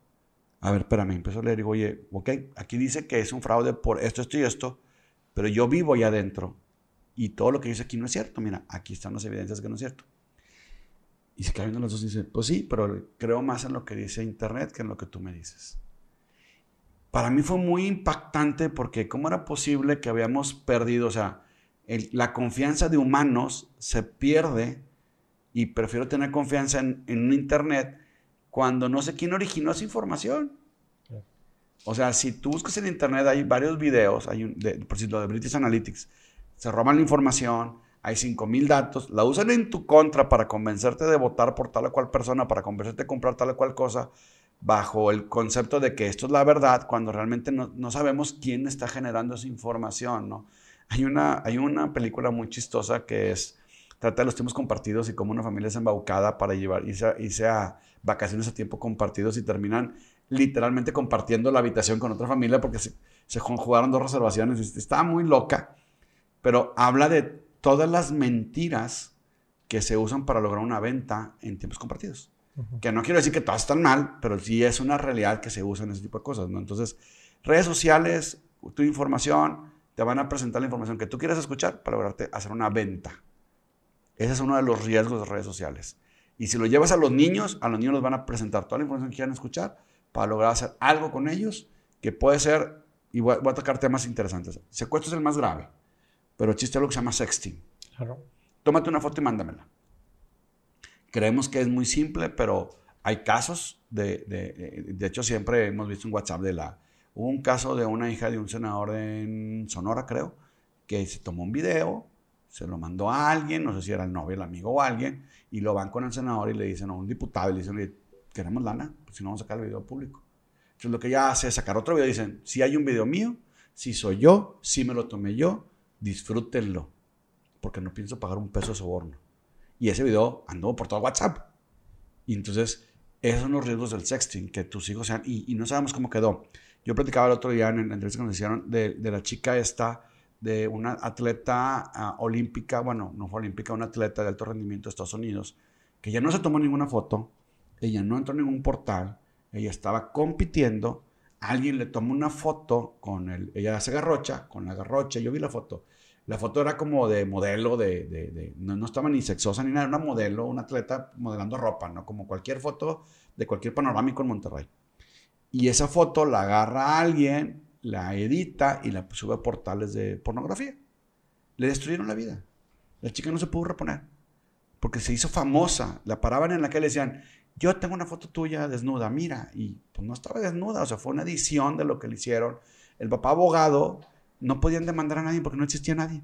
A ver, espérame, empiezo a leer y digo, oye, ok, aquí dice que es un fraude por esto, esto y esto, pero yo vivo ahí adentro y todo lo que dice aquí no es cierto. Mira, aquí están las evidencias de que no es cierto. Y se quedan viendo los dos y dice, pues sí, pero creo más en lo que dice Internet que en lo que tú me dices. Para mí fue muy impactante porque cómo era posible que habíamos perdido, o sea, la confianza de humanos se pierde y prefiero tener confianza en, en Internet cuando no sé quién originó esa información. O sea, si tú buscas en Internet, hay varios videos, hay un, de, por ejemplo, de British Analytics, se roban la información, hay 5000 datos, la usan en tu contra para convencerte de votar por tal o cual persona, para convencerte de comprar tal o cual cosa, bajo el concepto de que esto es la verdad, cuando realmente no, no sabemos quién está generando esa información, ¿no? Hay una, hay una película muy chistosa que es, trata de los tiempos compartidos y cómo una familia es embaucada para llevar, irse a, irse a vacaciones a tiempo compartidos y terminan literalmente compartiendo la habitación con otra familia porque se, se conjugaron dos reservaciones. Estaba muy loca, pero habla de todas las mentiras que se usan para lograr una venta en tiempos compartidos. Que no quiero decir que todas están mal, pero sí es una realidad que se usa en ese tipo de cosas, ¿no? Entonces, redes sociales, tu información, te van a presentar la información que tú quieres escuchar para lograrte hacer una venta. Ese es uno de los riesgos de redes sociales. Y si lo llevas a los niños, a los niños les van a presentar toda la información que quieran escuchar para lograr hacer algo con ellos que puede ser, y voy a, voy a tocar temas interesantes. Secuestro es el más grave, pero existe algo que se llama sexting. Claro. Tómate una foto y mándamela. Creemos que es muy simple, pero hay casos de, de, de- de hecho siempre hemos visto un WhatsApp de la, hubo un caso de una hija de un senador en Sonora, creo, que se tomó un video, se lo mandó a alguien, no sé si era el novio, el amigo o alguien, y lo van con el senador y le dicen a un diputado y le dicen, "Oye, queremos lana, pues si no vamos a sacar el video público. Entonces lo que ella hace es sacar otro video dicen, si hay un video mío, si soy yo, si me lo tomé yo, disfrútenlo, porque no pienso pagar un peso de soborno. Y ese video anduvo por todo WhatsApp. Y entonces, esos son los riesgos del sexting, que tus hijos sean, y, no sabemos cómo quedó. Yo platicaba el otro día en, en la entrevista que nos hicieron de, la chica esta, de una atleta ah, olímpica, bueno, no fue olímpica, una atleta de alto rendimiento de Estados Unidos, que ya no se tomó ninguna foto, ella no entró en ningún portal, ella estaba compitiendo, alguien le tomó una foto con el, ella hace garrocha, con la garrocha, yo vi la foto, la foto era como de modelo, de, de- de- no, estaba ni sexosa ni nada, era una modelo, una atleta modelando ropa, ¿no? Como cualquier foto de cualquier panorámico en Monterrey. Y esa foto la agarra alguien, la edita y la sube a portales de pornografía. Le destruyeron la vida. La chica no se pudo reponer. Porque se hizo famosa. La paraban en la que le decían, yo tengo una foto tuya desnuda, mira. Y pues no estaba desnuda, o sea, fue una edición de lo que le hicieron. El papá abogado no podían demandar a nadie porque no existía nadie.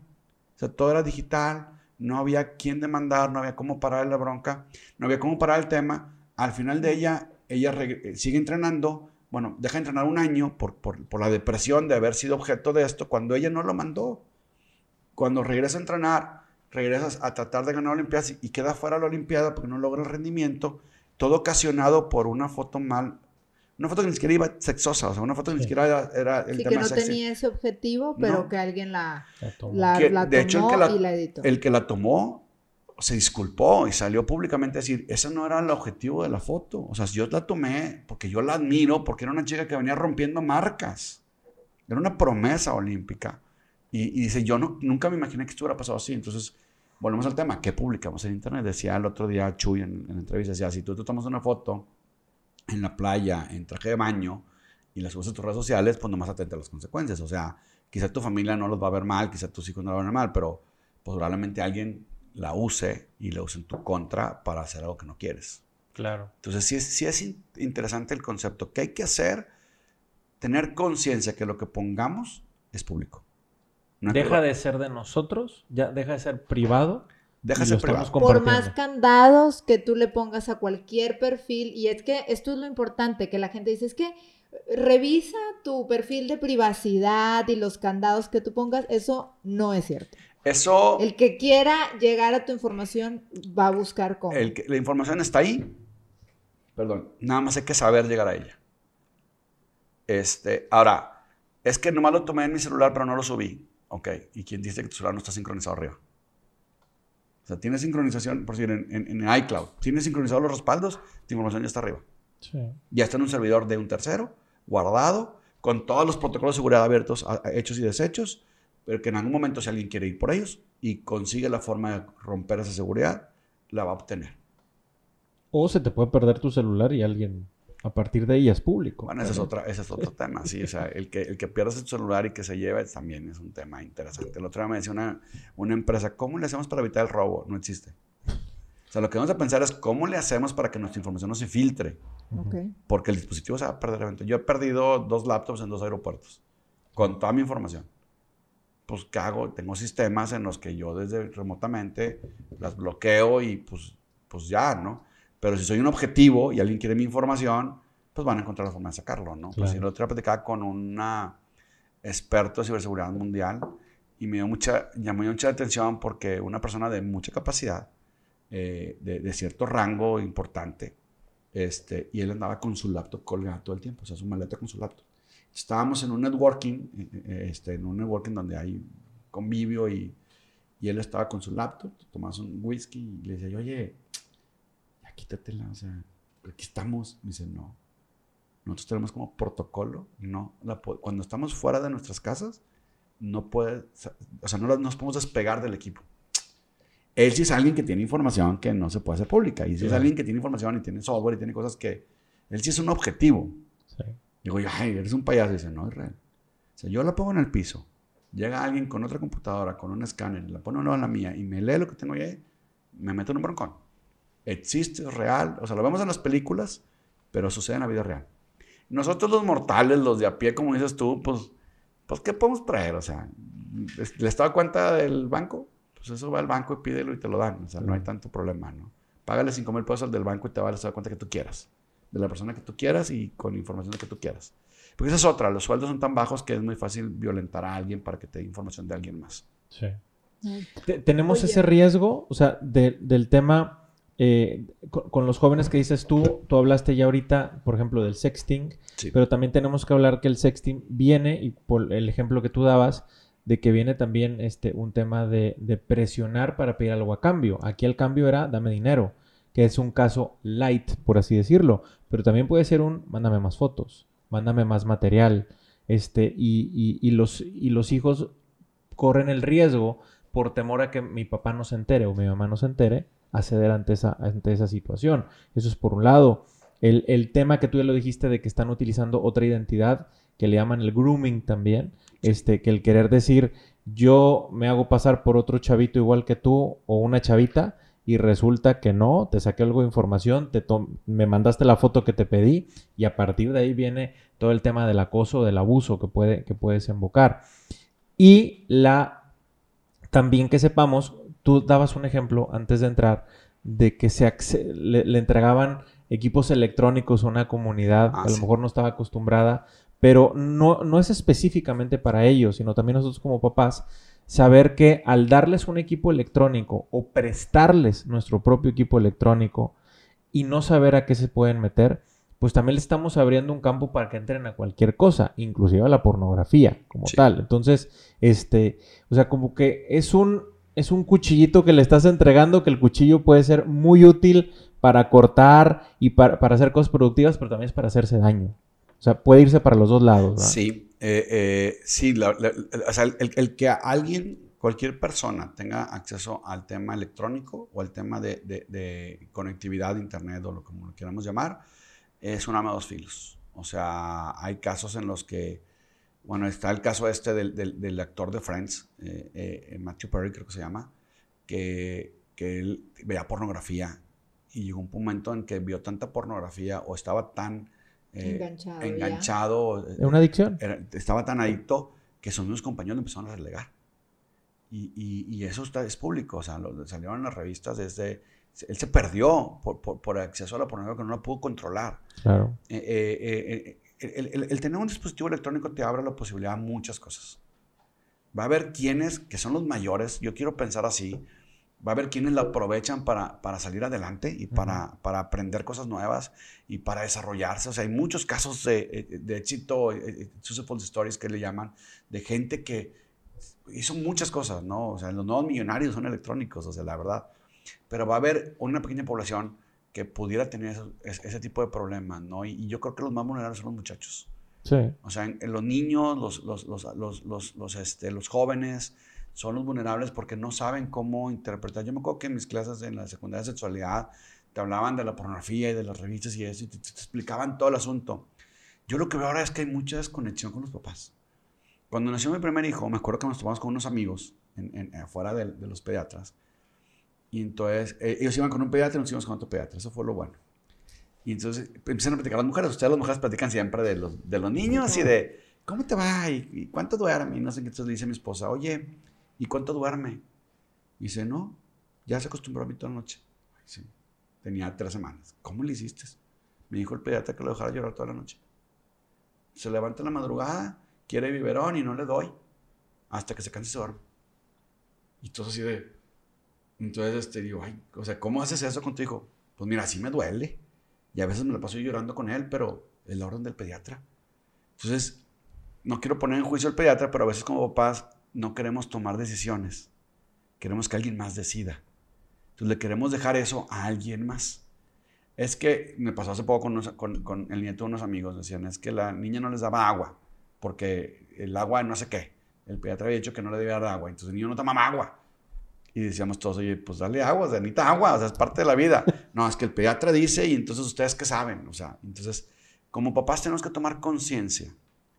O sea, todo era digital, no había quién demandar, no había cómo parar la bronca, no había cómo parar el tema. Al final de ella, ella eh, sigue entrenando, bueno, deja de entrenar un año por, por, por la depresión de haber sido objeto de esto cuando ella no lo mandó. Cuando regresa a entrenar, regresas a tratar de ganar Olimpiadas y queda fuera de la Olimpiada porque no logra el rendimiento, todo ocasionado por una foto mal, una foto que ni siquiera iba sexosa, o sea, una foto que ni siquiera era, era el Sí, que tema no sexy. tenía ese objetivo, pero No. que alguien la, Ya tomó. la, Que, la de hecho, el tomó que la- y la editó. El que la tomó se disculpó y salió públicamente a decir, ese no era el objetivo de la foto. O sea, yo la tomé porque yo la admiro, porque era una chica que venía rompiendo marcas. Era una promesa olímpica. Y, y dice, yo no, nunca me imaginé que esto hubiera pasado así. Entonces, volvemos al tema, ¿qué publicamos en Internet? Decía el otro día Chuy en, en la entrevista, decía, si tú te tomas una foto en la playa, en traje de baño, y la subes a tus redes sociales, pues nomás atenta a las consecuencias. O sea, quizá tu familia no los va a ver mal, quizá tus hijos no lo van a ver mal, pero pues probablemente alguien la use y la use en tu contra para hacer algo que no quieres. Claro. Entonces, sí es, sí es in- interesante el concepto. ¿Qué hay que hacer? Tener conciencia que lo que pongamos es público. No Deja que- de ser de nosotros, ya deja de ser privado. Privado. Por más candados que tú le pongas a cualquier perfil, y es que esto es lo importante, que la gente dice, es que revisa tu perfil de privacidad y los candados que tú pongas, eso no es cierto. Eso, El que quiera llegar a tu información va a buscar cómo. el que- la información está ahí. Perdón, nada más hay que saber llegar a ella. Este, ahora, es que nomás lo tomé en mi celular, pero no lo subí. Ok, ¿y quién dice que tu celular no está sincronizado arriba? O sea, tiene sincronización, por decir, en, en- en iCloud, tiene sincronizados los respaldos, tu información ya está arriba. Sí. Ya está en un servidor de un tercero, guardado, con todos los protocolos de seguridad abiertos, a- a- hechos y deshechos, pero que en algún momento si alguien quiere ir por ellos y consigue la forma de romper esa seguridad, la va a obtener. O se te puede perder tu celular y alguien a partir de ahí es público. Bueno, ese es, otra, ese es otro tema, sí, o sea, el que, el que pierdas tu celular y que se lleve también es un tema interesante. El otro día me decía una, una empresa, ¿cómo le hacemos para evitar el robo? No existe. O sea, lo que vamos a pensar es cómo le hacemos para que nuestra información no se filtre, Ok. porque el dispositivo se va a perder eventualmente. Yo he perdido dos laptops en dos aeropuertos, con toda mi información. Pues, ¿qué hago? Tengo sistemas en los que yo desde remotamente las bloqueo y pues, pues ya, ¿no? Pero si soy un objetivo y alguien quiere mi información, pues van a encontrar la forma de sacarlo, ¿no? Pues Claro. si el otro día platicaba con una experto de ciberseguridad mundial y me dio mucha, llamó mucha atención porque una persona de mucha capacidad, eh, de, de cierto rango importante, este, y él andaba con su laptop colgado todo el tiempo, o sea, su maleta con su laptop. Estábamos en un networking, eh, eh, este, en un networking donde hay convivio y, y él estaba con su laptop, tomás un whisky y le decía, yo, oye, quítatela, o sea, aquí estamos. Me dice, no. Nosotros tenemos como protocolo, no, la cuando estamos fuera de nuestras casas, no puede, o sea, no nos podemos despegar del equipo. Él sí es alguien que tiene información que no se puede hacer pública. Y si es Claro. alguien que tiene información y tiene software y tiene cosas que... Él sí es un objetivo. Sí. Digo, ay, eres un payaso. Y dice, no, Israel. O sea, yo la pongo en el piso. Llega alguien con otra computadora, con un escáner, la pone en la mía y me lee lo que tengo ahí, me meto en un broncón. Existe, es real. O sea, lo vemos en las películas, pero sucede en la vida real. Nosotros los mortales, los de a pie, como dices tú, pues, pues ¿qué podemos traer? O sea, ¿le estaba cuenta del banco? Pues eso va al banco y pídelo y te lo dan. O sea, no hay tanto problema, ¿no? Págale 5 mil pesos al del banco y te va a dar cuenta que tú quieras. De la persona que tú quieras y con información que tú quieras. Porque esa es otra, los sueldos son tan bajos que es muy fácil violentar a alguien para que te dé información de alguien más. Sí. Te- tenemos Oye. ese riesgo, o sea, de- del tema eh, con, con los jóvenes que dices tú, tú hablaste ya ahorita, por ejemplo, del sexting, Sí. pero también tenemos que hablar que el sexting viene, y por el ejemplo que tú dabas, de que viene también este, un tema de, de presionar para pedir algo a cambio. Aquí el cambio era dame dinero, que es un caso light, por así decirlo, pero también puede ser un mándame más fotos, mándame más material, este, y, y- y los, y los hijos corren el riesgo por temor a que mi papá no se entere o mi mamá no se entere, a ceder ante esa, ante esa situación. Eso es por un lado. El, el tema que tú ya lo dijiste de que están utilizando otra identidad, que le llaman el grooming también, este, que el querer decir, yo me hago pasar por otro chavito igual que tú o una chavita, y resulta que no, te saqué algo de información, te me mandaste la foto que te pedí, y a partir de ahí viene todo el tema del acoso, del abuso que puede, que puede desembocar. Y la también que sepamos, tú dabas un ejemplo antes de entrar de que se le, le entregaban equipos electrónicos a una comunidad Ah, que a lo mejor no estaba acostumbrada, pero no, no es específicamente para ellos, sino también nosotros como papás, saber que al darles un equipo electrónico o prestarles nuestro propio equipo electrónico y no saber a qué se pueden meter, pues también le estamos abriendo un campo para que entren a cualquier cosa, inclusive a la pornografía como Sí. tal. Entonces, este, o sea, como que es un, es un cuchillito que le estás entregando, que el cuchillo puede ser muy útil para cortar y para, para hacer cosas productivas, pero también es para hacerse daño. O sea, puede irse para los dos lados. ¿verdad? Sí, eh, eh, sí, o sea, el, el que alguien, cualquier persona tenga acceso al tema electrónico o al tema de, de- de conectividad, internet o lo como lo queramos llamar, es un arma de dos filos. O sea, hay casos en los que, bueno, está el caso este del, del- del actor de Friends, eh, eh, Matthew Perry creo que se llama, que, que él veía pornografía y llegó un momento en que vio tanta pornografía o estaba tan... eh, Enganchado enganchado, ¿Es una adicción? era- estaba tan adicto que sus mismos compañeros lo empezaron a relegar. Y, y- y eso está, es público, o sea, lo, salieron en las revistas desde... Él se perdió por, por- por acceso a la pornografía que no la pudo controlar. Claro. Eh, eh, eh, eh, el, el- el tener un dispositivo electrónico te abre la posibilidad a muchas cosas. Va a haber quienes, que son los mayores, yo quiero pensar así, va a haber quienes lo aprovechan para, para salir adelante y para, para aprender cosas nuevas y para desarrollarse. O sea, hay muchos casos de, de éxito, eh, eh, successful stories que le llaman, de gente que hizo muchas cosas, ¿no? O sea, los nuevos millonarios son electrónicos, o sea, la verdad. Pero va a haber una pequeña población que pudiera tener eso- es- ese tipo de problemas, ¿no? Y, y yo creo que los más vulnerables son los muchachos. Sí. O sea, en, en los niños, los, los, los, los, este, los jóvenes son los vulnerables porque no saben cómo interpretar. Yo me acuerdo que en mis clases en la secundaria de sexualidad te hablaban de la pornografía y de las revistas y eso, y te, te- te explicaban todo el asunto. Yo lo que veo ahora es que hay mucha desconexión con los papás. Cuando nació mi primer hijo, me acuerdo que nos tomamos con unos amigos en, en- afuera de, de los pediatras. Y entonces, eh, ellos iban con un pediatra y nos íbamos con otro pediatra. Eso fue lo bueno. Y entonces empiezan a platicar las mujeres. Ustedes las mujeres platican siempre de los, de los niños y de cómo te va y, cuánto duerme. Y no sé qué. Entonces le dice a mi esposa, oye, ¿y cuánto duerme? Y dice, no, ya se acostumbró a mí toda la noche. Tenía tres semanas. ¿Cómo le hiciste? Me dijo el pediatra que lo dejara llorar toda la noche. Se levanta en la madrugada, quiere biberón y no le doy. Hasta que se canse y se duerme. Y todo así de... Entonces, este, digo, ay, o sea, ¿cómo haces eso con tu hijo? Pues mira, así me duele. Y a veces me la paso llorando con él, pero es la orden del pediatra. Entonces, no quiero poner en juicio al pediatra, pero a veces como papás no queremos tomar decisiones. Queremos que alguien más decida. Entonces le queremos dejar eso a alguien más. Es que me pasó hace poco con- con el nieto de unos amigos. Decían, es que la niña no les daba agua, porque el agua no sé qué. El pediatra había dicho que no le debía dar agua. Entonces el niño no tomaba agua. Y decíamos todos, oye, pues dale agua, necesita agua, o sea, es parte de la vida. No, es que el pediatra dice y entonces ustedes qué saben, o sea, entonces como papás tenemos que tomar conciencia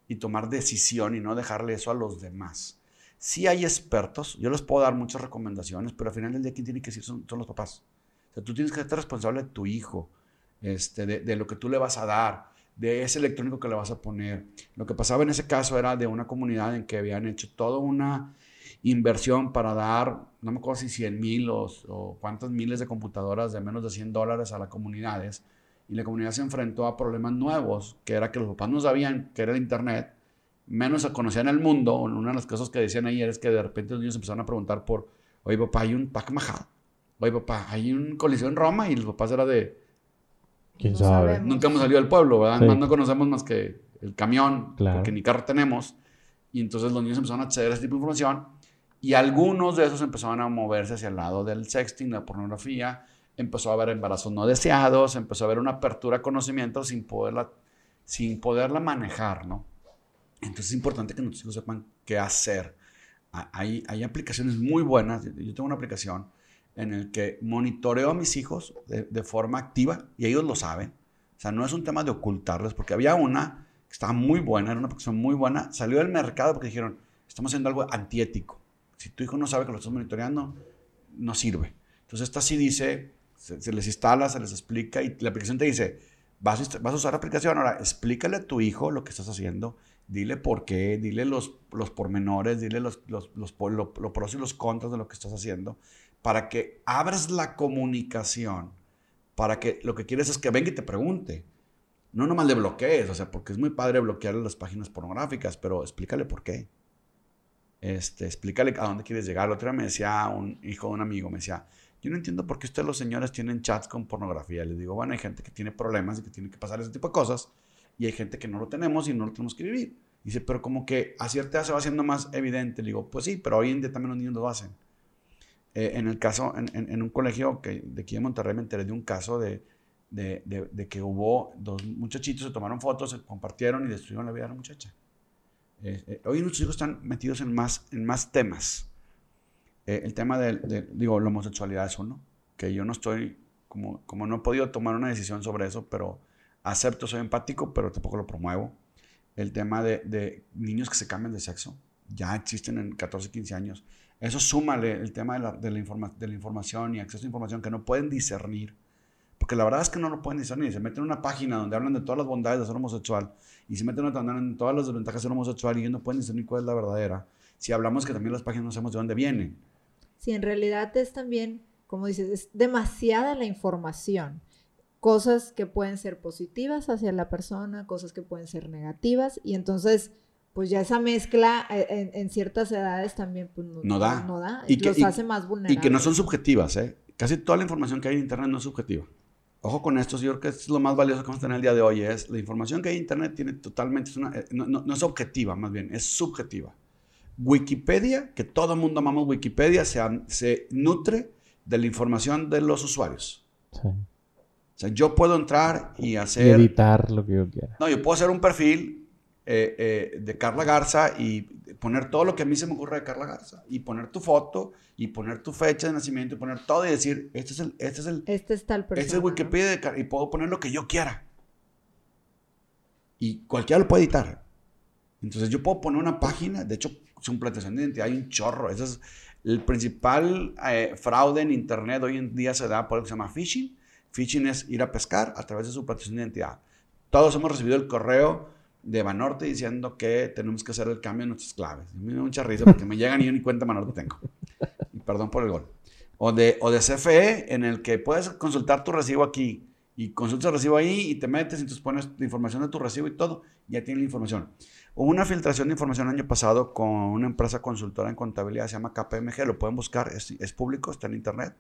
y tomar decisión y no dejarle eso a los demás. Sí hay expertos, yo les puedo dar muchas recomendaciones, pero al final del día quien tiene que decir son, son los papás. O sea, tú tienes que ser responsable de tu hijo, este, de, de lo que tú le vas a dar, de ese electrónico que le vas a poner. Lo que pasaba en ese caso era de una comunidad en que habían hecho toda una inversión para dar, no me acuerdo si 100 mil o, o cuántas miles de computadoras de menos de 100 dólares a las comunidades. Y la comunidad se enfrentó a problemas nuevos, que era que los papás no sabían que era el Internet, menos se conocían el mundo. Una de las cosas que decían ayer es que de repente los niños empezaron a preguntar por, oye papá, hay un Pac Mahal. Oye papá, hay un coliseo en Roma. Y los papás era de, ¿Quién No sabe? sabemos. nunca hemos salido del pueblo, ¿verdad? Sí. Más no conocemos más que el camión, Claro. porque ni carro tenemos. Y entonces los niños empezaron a acceder a ese tipo de información. Y algunos de esos empezaron a moverse hacia el lado del sexting, la pornografía. Empezó a haber embarazos no deseados, empezó a haber una apertura a conocimiento sin poderla, sin poderla manejar, ¿no? Entonces es importante que nuestros hijos sepan qué hacer. Ha- Hay, hay aplicaciones muy buenas. Yo tengo una aplicación en la que monitoreo a mis hijos de, de forma activa y ellos lo saben. O sea, no es un tema de ocultarles, porque había una que estaba muy buena, era una aplicación muy buena, salió del mercado porque dijeron, estamos haciendo algo antiético. Si tu hijo no sabe que lo estás monitoreando, no sirve. Entonces esta sí dice, se, les instala, se les explica y la aplicación te dice, vas a, usar la aplicación, ahora explícale a tu hijo lo que estás haciendo, dile por qué, dile los, los pormenores, dile los, los, los, lo- pros y los contras de lo que estás haciendo, para que abras la comunicación, para que lo que quieres es que venga y te pregunte. No nomás le bloquees, o sea, porque es muy padre bloquearle las páginas pornográficas, pero explícale por qué. Este, explícale a dónde quieres llegar. Otro día me decía un hijo de un amigo, me decía, yo no entiendo por qué ustedes los señores tienen chats con pornografía. Les digo, bueno, hay gente que tiene problemas y que tiene que pasar ese tipo de cosas, y hay gente que no lo tenemos y no lo tenemos que vivir. Dice, pero como que a cierta edad se va haciendo más evidente. Le digo, pues sí, pero hoy en día también los niños lo hacen. Eh, en el caso, en, un colegio que de aquí en Monterrey me enteré de un caso de, de, de- de que hubo dos muchachitos, se tomaron fotos, se compartieron y destruyeron la vida de la muchacha. Eh, eh, hoy nuestros hijos están metidos en más, en más temas. Eh, el tema del, de, digo, la homosexualidad es uno, que yo no estoy, como, como no he podido tomar una decisión sobre eso, pero acepto, soy empático, pero tampoco lo promuevo. El tema de, de niños que se cambian de sexo, ya existen en 14, 15 años. Eso súmale el tema de la, de la, informa- de la información y acceso a información que no pueden discernir. Porque la verdad es que no lo pueden discernir. Se meten en una página donde hablan de todas las bondades de ser homosexual y se meten en todas las desventajas de ser homosexual y ellos no pueden discernir cuál es la verdadera. Si hablamos que también las páginas no sabemos de dónde vienen. Sí, en realidad es también, como dices, es demasiada la información. cosas que pueden ser positivas hacia la persona, cosas que pueden ser negativas, y entonces, pues ya esa mezcla eh, en, en ciertas edades también pues, no, No da. no da, Y que- los y- hace más vulnerables. Y que no son subjetivas, ¿eh? Casi toda la información que hay en Internet no es subjetiva. Ojo con esto, yo creo que es lo más valioso que vamos a tener el día de hoy, es la información que hay en Internet tiene totalmente, es una- eh, no, no- no es objetiva, más bien, es subjetiva. Wikipedia, que todo el mundo amamos Wikipedia, se, se nutre de la información de los usuarios. Sí. O sea, yo puedo entrar y Y hacer... editar lo que yo quiera. No, yo puedo hacer un perfil eh, eh, de Carla Garza y poner todo lo que a mí se me ocurre de Carla Garza. Y poner tu foto, y poner tu fecha de nacimiento, y poner todo y decir, este es el, este es el, Este es tal persona. este es ¿no? Wikipedia de y puedo poner lo que yo quiera. Y cualquiera lo puede editar. Entonces yo puedo poner una página, de hecho, suplantación de identidad hay un chorro. Ese es el principal eh, fraude en Internet hoy en día se da por lo que se llama phishing. Phishing es ir a pescar a través de suplantación de identidad. Todos hemos recibido el correo de Banorte diciendo que tenemos que hacer el cambio de nuestras claves. Me da mucha risa porque me llegan y yo ni cuenta Banorte tengo. Perdón por el gol. O de, o de CFE, en el que puedes consultar tu recibo aquí y consultas el recibo ahí y te metes y entonces pones la información de tu recibo y todo, ya tiene la información. Hubo una filtración de información el año pasado con una empresa consultora en contabilidad, se llama KPMG, lo pueden buscar, es, es público, está en internet.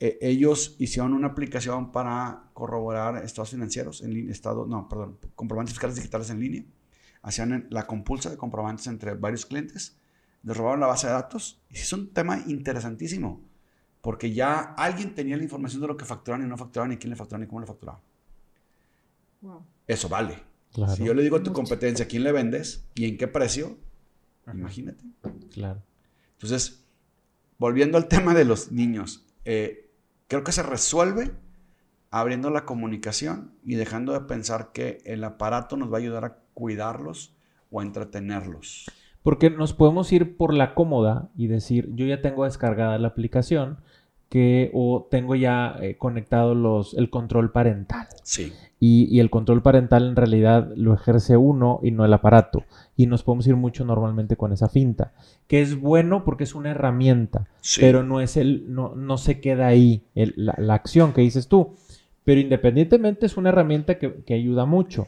Eh, ellos hicieron una aplicación para corroborar estados financieros, en línea, estado, no, perdón, comprobantes fiscales digitales en línea. Hacían la compulsa de comprobantes entre varios clientes, les robaron la base de datos y es un tema interesantísimo porque ya alguien tenía la información de lo que facturaban y no facturaban y quién le facturaban y cómo le facturaban. Wow. Eso vale. Claro, Si yo le digo a tu competencia quién le vendes y en qué precio, imagínate. claro. Entonces, volviendo al tema de los niños, eh, creo que se resuelve abriendo la comunicación y dejando de pensar que el aparato nos va a ayudar a cuidarlos o a entretenerlos. Porque nos podemos ir por la cómoda y decir, yo ya tengo descargada la aplicación que, o tengo ya eh, conectado los, el control parental. Sí. Y, y el control parental en realidad lo ejerce uno y no el aparato. Y nos podemos ir mucho normalmente con esa finta, que es bueno porque es una herramienta, Sí. pero no es el, no, no se queda ahí el- la, la acción que dices tú. Pero independientemente es una herramienta que, que ayuda mucho.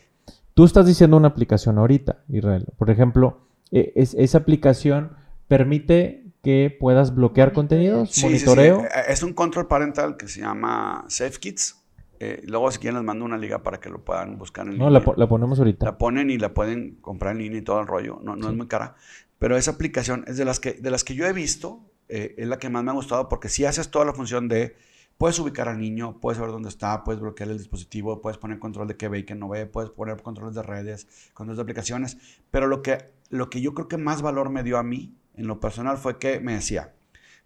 Tú estás diciendo una aplicación ahorita, Israel. Por ejemplo, eh, es- esa aplicación permite que puedas bloquear contenidos, Sí, sí, sí. monitoreo. Eh, Es un control parental que se llama SafeKids. Eh, luego, si quieren, les mando una liga para que lo puedan buscar en No, línea. la, po- la ponemos ahorita. La ponen y la pueden comprar en línea y todo el rollo. No, no es muy cara. Pero esa aplicación es de las que, de las que yo he visto, eh, es la que más me ha gustado porque si haces toda la función de, puedes ubicar al niño, puedes saber dónde está, puedes bloquear el dispositivo, puedes poner control de qué ve y qué no ve, puedes poner controles de redes, controles de aplicaciones. Pero lo que, lo que yo creo que más valor me dio a mí, en lo personal, fue que me decía,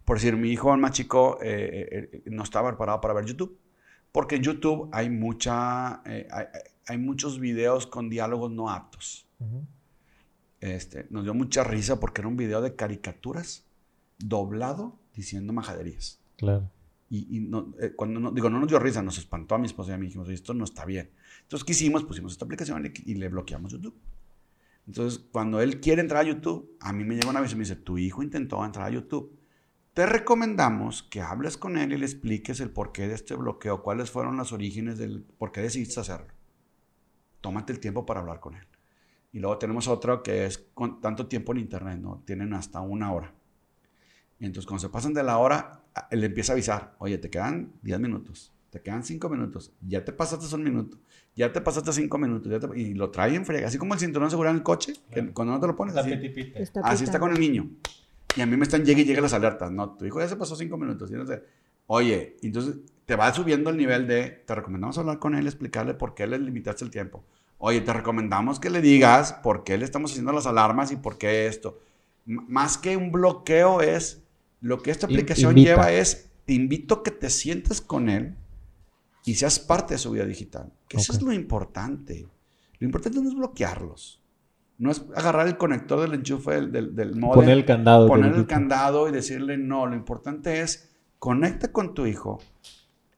por decir, mi hijo el más chico eh, eh, no estaba preparado para ver YouTube. Porque en YouTube hay, mucha, eh, hay, hay muchos videos con diálogos no aptos. Este, nos dio mucha risa porque era un video de caricaturas doblado diciendo majaderías. Claro. Y, y no, eh, cuando no, digo, no nos dio risa, nos espantó a mi esposa y a mí. Dijimos, esto no está bien. Entonces, ¿qué hicimos? Pusimos esta aplicación y le bloqueamos YouTube. Entonces, cuando él quiere entrar a YouTube, a mí me llega una vez y me dice, tu hijo intentó entrar a YouTube. Te recomendamos que hables con él y le expliques el porqué de este bloqueo, cuáles fueron los orígenes del por qué decidiste hacerlo. Tómate el tiempo para hablar con él. Y luego tenemos otro que es con tanto tiempo en internet, ¿no? Tienen hasta una hora. Y entonces cuando se pasan de la hora, él empieza a avisar, oye, te quedan 10 minutos, te quedan 5 minutos, ya te pasaste un minuto, ya te pasaste 5 minutos, ya te- y lo trae en friega, así como el cinturón seguridad en el coche, que Claro. cuando no te lo pones, así, Está así está con el niño. Y a mí me están llegue y llegue las alertas, no, tu hijo ya se pasó 5 minutos, y no sé. Oye, entonces te va subiendo el nivel de, te recomendamos hablar con él, explicarle por qué le limitaste el tiempo. Oye, te recomendamos que le digas por qué le estamos haciendo las alarmas y por qué esto. M- más que un bloqueo es, lo que esta aplicación invita. lleva es, te invito a que te sientes con él y seas parte de su vida digital. Que eso Ok. es lo importante. Lo importante no es bloquearlos. No es agarrar el conector del enchufe del, del, del módem, Poner el candado. poner el candado y decirle no. Lo importante es conecta con tu hijo,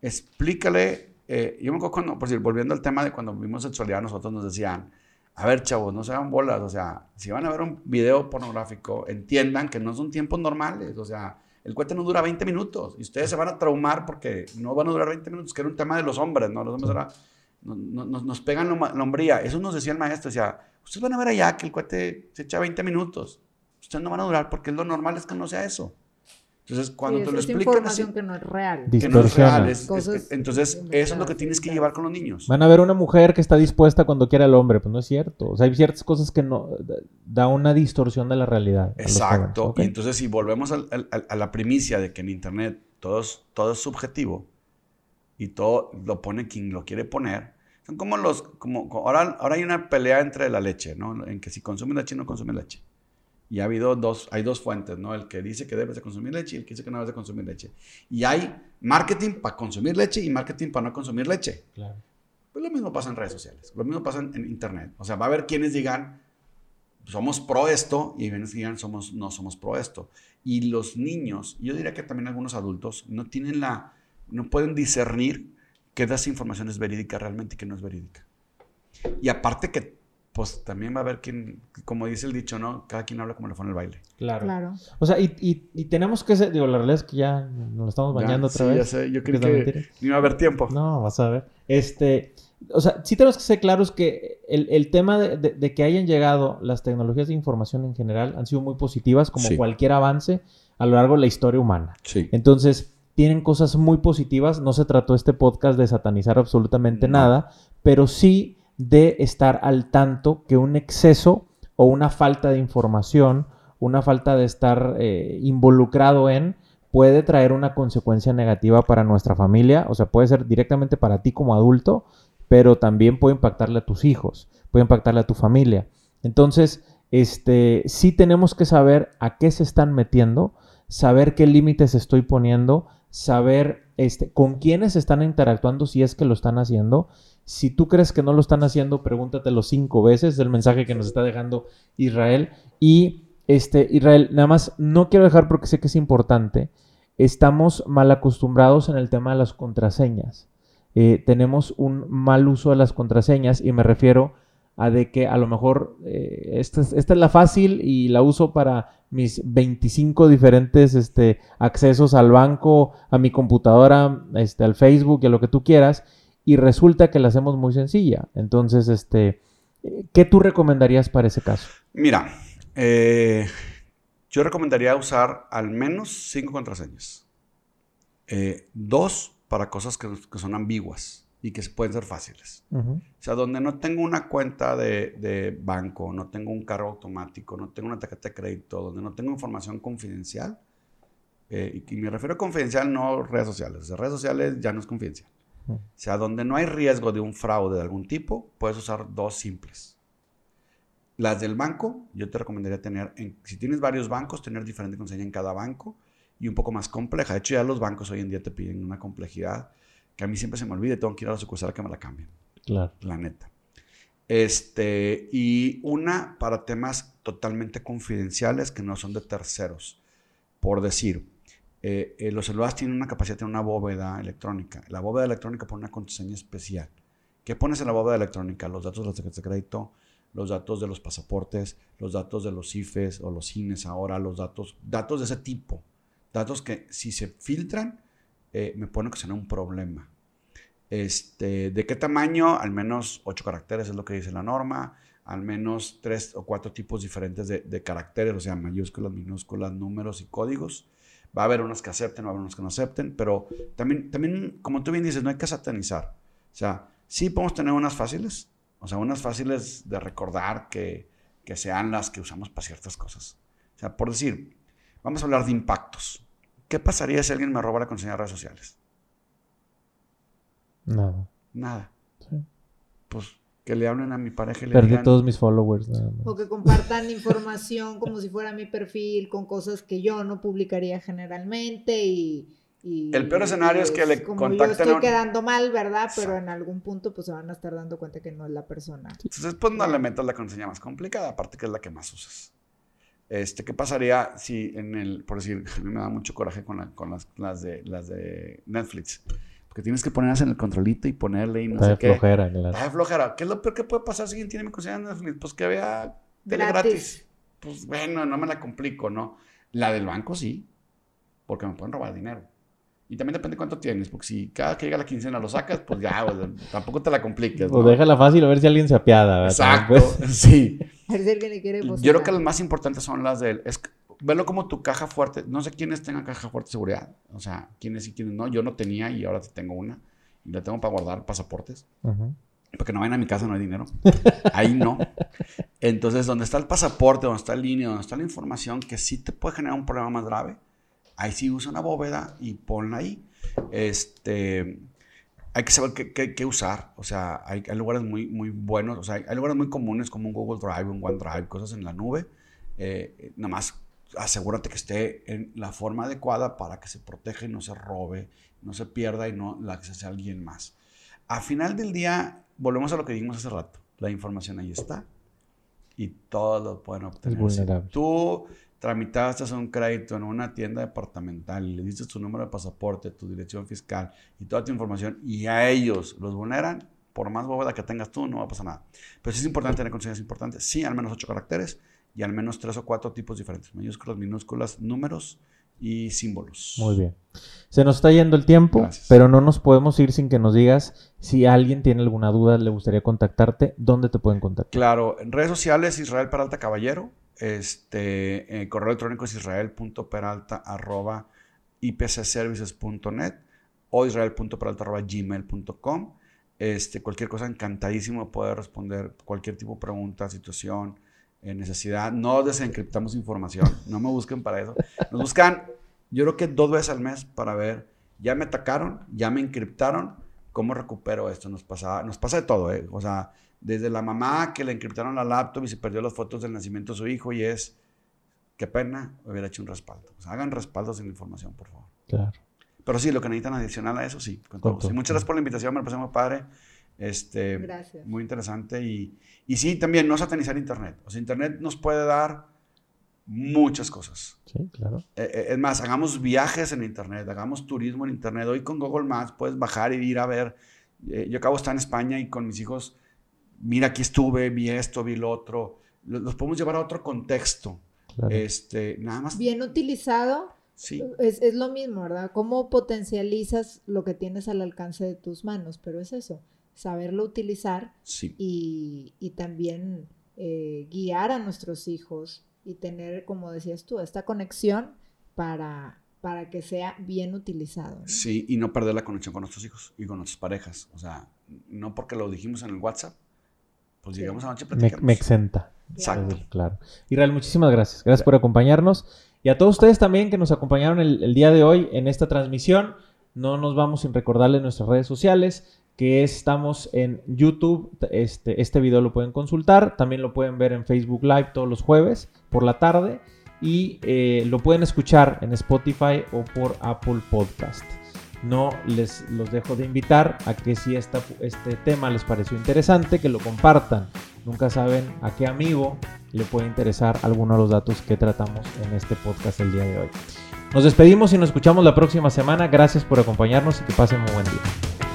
explícale. eh, yo me acuerdo cuando, por decir, volviendo al tema de cuando vimos sexualidad, nosotros nos decían, a ver, chavos, no se hagan bolas, o sea, si van a ver un video pornográfico, entiendan que no son tiempos normales, o sea, El cohete no dura 20 minutos y ustedes se van a traumar porque no van a durar 20 minutos, que era un tema de los hombres, ¿no? Los hombres ahora no- no- nos, nos pegan loma- lombría. Eso nos decía el maestro, decía, ustedes van a ver allá que el cohete se echa 20 minutos. Ustedes no van a durar porque lo normal es que no sea eso. Entonces, cuando Sí, te es- lo explican así, que no es real. Que no es real, es- es- entonces eso es lo que tienes que llevar con los niños. Van a ver una mujer que está dispuesta cuando quiera al hombre, pues no es cierto. O sea, hay ciertas cosas que no da una distorsión de la realidad. a Exacto. jóvenes, ¿ok? Y entonces si volvemos al- al- a la primicia de que en Internet todo es, todo es subjetivo y todo lo pone quien lo quiere poner, son como los, como, ahora, ahora hay una pelea entre la leche, ¿no? En que si consume leche o no consume leche. Y ha habido dos, hay dos fuentes, ¿no? El que dice que debes de consumir leche y el que dice que no debes de consumir leche. Y hay marketing para consumir leche y marketing para no consumir leche. Claro. Pues lo mismo pasa en redes sociales, lo mismo pasa en, en internet. O sea, va a haber quienes digan, somos pro esto, y quienes digan, somos, no somos pro esto. Y los niños, yo diría que también algunos adultos, no tienen la, no pueden discernir qué de esa información es verídica realmente y qué no es verídica. Y aparte que, pues también va a haber quien, como dice el dicho, ¿no? Cada quien habla como le fue en el baile. Claro. Claro. O sea, y, y- y tenemos que ser, digo, la realidad es que ya nos lo estamos bañando Ya, otra sí, vez. ya sé, yo la que no iba a haber tiempo. No, vas a ver. Este, o sea, sí tenemos que ser claros que el, el tema de, de- de que hayan llegado las tecnologías de información en general han sido muy positivas, como Sí. cualquier avance a lo largo de la historia humana. Sí. Entonces, tienen cosas muy positivas. No se trató este podcast de satanizar absolutamente No. nada, pero sí de estar al tanto que un exceso o una falta de información, una falta de estar eh, involucrado en, puede traer una consecuencia negativa para nuestra familia. O sea, puede ser directamente para ti como adulto, pero también puede impactarle a tus hijos, puede impactarle a tu familia. Entonces, este, sí tenemos que saber a qué se están metiendo, saber qué límites estoy poniendo, saber este, con quiénes están interactuando si es que lo están haciendo. Si tú crees que no lo están haciendo, pregúntatelo cinco veces, es el mensaje que nos está dejando Israel. Y este, Israel, nada más no quiero dejar porque sé que es importante. Estamos mal acostumbrados en el tema de las contraseñas. Eh, tenemos un mal uso de las contraseñas y me refiero a de que a lo mejor eh, esta, es, esta es la fácil y la uso para mis 25 diferentes este, accesos al banco, a mi computadora, este, al Facebook y a lo que tú quieras, y resulta que la hacemos muy sencilla. Entonces, este, ¿qué tú recomendarías para ese caso? Mira, eh, yo recomendaría usar al menos cinco contraseñas. Eh, dos para cosas que, que son ambiguas y que pueden ser fáciles. Ujú. O sea, donde no tengo una cuenta de, de banco, no tengo un cargo automático, no tengo una tarjeta de crédito, donde no tengo información confidencial. eh, y, y me refiero a confidencial, no redes sociales. O sea, redes sociales ya no es confidencial. O sea, donde no hay riesgo de un fraude de algún tipo, puedes usar dos simples. Las del banco, yo te recomendaría tener, en- si tienes varios bancos, tener diferente contraseña en cada banco y un poco más compleja. De hecho, ya los bancos hoy en día te piden una complejidad que a mí siempre se me olvida y tengo que ir a la sucursal que me la cambien Claro. la neta. Este, y una para temas totalmente confidenciales que no son de terceros. Por decir, eh, eh, los celulares tienen una capacidad de una bóveda electrónica. La bóveda electrónica pone una contraseña especial. ¿Qué pones en la bóveda electrónica? Los datos de las tarjetas de crédito, los datos de los pasaportes, los datos de los IFES o los INES ahora, los datos, datos de ese tipo. Datos que si se filtran, eh, me pone que será un problema. Este, ¿De qué tamaño? Al menos ocho caracteres es lo que dice la norma. Al menos tres o cuatro tipos diferentes de, de caracteres, o sea, mayúsculas, minúsculas, números y códigos. Va a haber unos que acepten, va a haber unos que no acepten, pero también, también, como tú bien dices, no hay que satanizar. O sea, sí podemos tener unas fáciles, o sea, unas fáciles de recordar que, que sean las que usamos para ciertas cosas. O sea, por decir, vamos a hablar de impactos. ¿Qué pasaría si alguien me roba la contraseña de redes sociales? Nada. Nada. Sí. Pues que le hablen a mi pareja y le Perdí digan, todos mis followers. nada más. O que compartan información como si fuera mi perfil con cosas que yo no publicaría generalmente y... y- El peor escenario es que le como contacten yo a estoy un- quedando mal, ¿verdad? Pero en algún punto pues se van a estar dando cuenta que no es la persona. Entonces, pues no le metas la contraseña más complicada, aparte que es la que más usas. Este, ¿Qué pasaría si en el, por decir, a mí me da mucho coraje con, la- con las, las, de, las de Netflix, porque tienes que ponerlas en el controlito y ponerle y no Está sé de qué. flojera. claro. Está de flojera. ¿Qué es lo peor que puede pasar si alguien tiene mi contraseña de Netflix? Pues que vea tele Gratis. gratis. Pues bueno, no me la complico, ¿no? La del banco sí. porque me pueden robar dinero. Y también depende cuánto tienes, porque si cada que llega la quincena lo sacas, pues ya, o sea, tampoco te la compliques. O ¿no? déjala fácil a ver si alguien se apiada. ¿verdad? Exacto, Pues, sí. A ver si alguien le quiere Yo creo que las más importantes son las de... Es, verlo como tu caja fuerte. No sé quiénes tengan caja fuerte de seguridad. O sea, quiénes y quiénes no. Yo no tenía y ahora tengo una. Y la tengo para guardar pasaportes. Porque no vayan a mi casa, no hay dinero. Ahí no. Entonces, donde está el pasaporte, donde está el línea, donde está la información que sí te puede generar un problema más grave, ahí sí usa una bóveda y ponla ahí. Este, hay que saber qué, qué- qué usar. O sea, hay, hay lugares muy, muy buenos, o sea, hay, hay lugares muy comunes como un Google Drive, un OneDrive, cosas en la nube. Eh, nada más asegúrate que esté en la forma adecuada para que se proteja y no se robe, no se pierda y no la accese a alguien más. A final del día, volvemos a lo que dijimos hace rato. La información ahí está y todos lo pueden obtener. Si tú tramitaste un crédito en una tienda departamental y le diste tu número de pasaporte, tu dirección fiscal y toda tu información y a ellos los vulneran, por más bóveda que tengas tú, no va a pasar nada. Pero sí es importante tener conciencia, es importante. Sí, al menos ocho caracteres y al menos tres o cuatro tipos diferentes. Mayúsculas, minúsculas, números y símbolos. Muy bien. Se nos está yendo el tiempo, Gracias. pero no nos podemos ir sin que nos digas si alguien tiene alguna duda, le gustaría contactarte, ¿dónde te pueden contactar? Claro, en redes sociales Israel Peralta Caballero, este, eh, correo electrónico es israel.peralta arroba ipcservices.net o israel.peralta arroba gmail.com. Este, cualquier cosa, encantadísimo de poder responder cualquier tipo de pregunta, situación, eh, necesidad. No desencriptamos información, no me busquen para eso. Nos buscan, yo creo que dos veces al mes para ver, ya me atacaron, ya me encriptaron, ¿cómo recupero esto? Nos pasa, nos pasa de todo, ¿eh? O sea, desde la mamá que le encriptaron la laptop y se perdió las fotos del nacimiento de su hijo y es, qué pena, hubiera hecho un respaldo. O sea, hagan respaldos en la información, por favor. Claro. Pero sí, lo que necesitan adicional a eso, sí. Con todo muchas gracias por la invitación, me parece muy padre. Este, Gracias. Muy interesante. Y, y sí, también no satanizar Internet. O sea, Internet nos puede dar muchas cosas. Sí, claro. Eh, eh, es más, hagamos viajes en Internet, hagamos turismo en Internet. Hoy con Google Maps puedes bajar y ir a ver. Eh, yo acabo de estar en España y con mis hijos, mira, aquí estuve, vi esto, vi lo otro. Lo- Los podemos llevar a otro contexto. claro. Este, nada más. Bien utilizado, Sí. es, es lo mismo, ¿verdad? ¿Cómo potencializas lo que tienes al alcance de tus manos? Pero es eso, saberlo utilizar Sí. y, y también eh, guiar a nuestros hijos y tener, como decías tú, esta conexión para, para que sea bien utilizado. ¿no? Sí, y no perder la conexión con nuestros hijos y con nuestras parejas. O sea, no porque lo dijimos en el WhatsApp, pues Sí. llegamos anoche y Me, me exenta. Exacto. Sí, Claro. Israel, muchísimas gracias. Gracias por acompañarnos. Y a todos ustedes también que nos acompañaron el, el día de hoy en esta transmisión. No nos vamos sin recordarles nuestras redes sociales, que estamos en YouTube. Este, este video lo pueden consultar. También lo pueden ver en Facebook Live todos los jueves por la tarde. Y eh, lo pueden escuchar en Spotify o por Apple Podcast. No les los dejo de invitar a que si esta- este tema les pareció interesante, que lo compartan. Nunca saben a qué amigo le puede interesar alguno de los datos que tratamos en este podcast el día de hoy. Nos despedimos y nos escuchamos la próxima semana. Gracias por acompañarnos y que pasen muy buen día.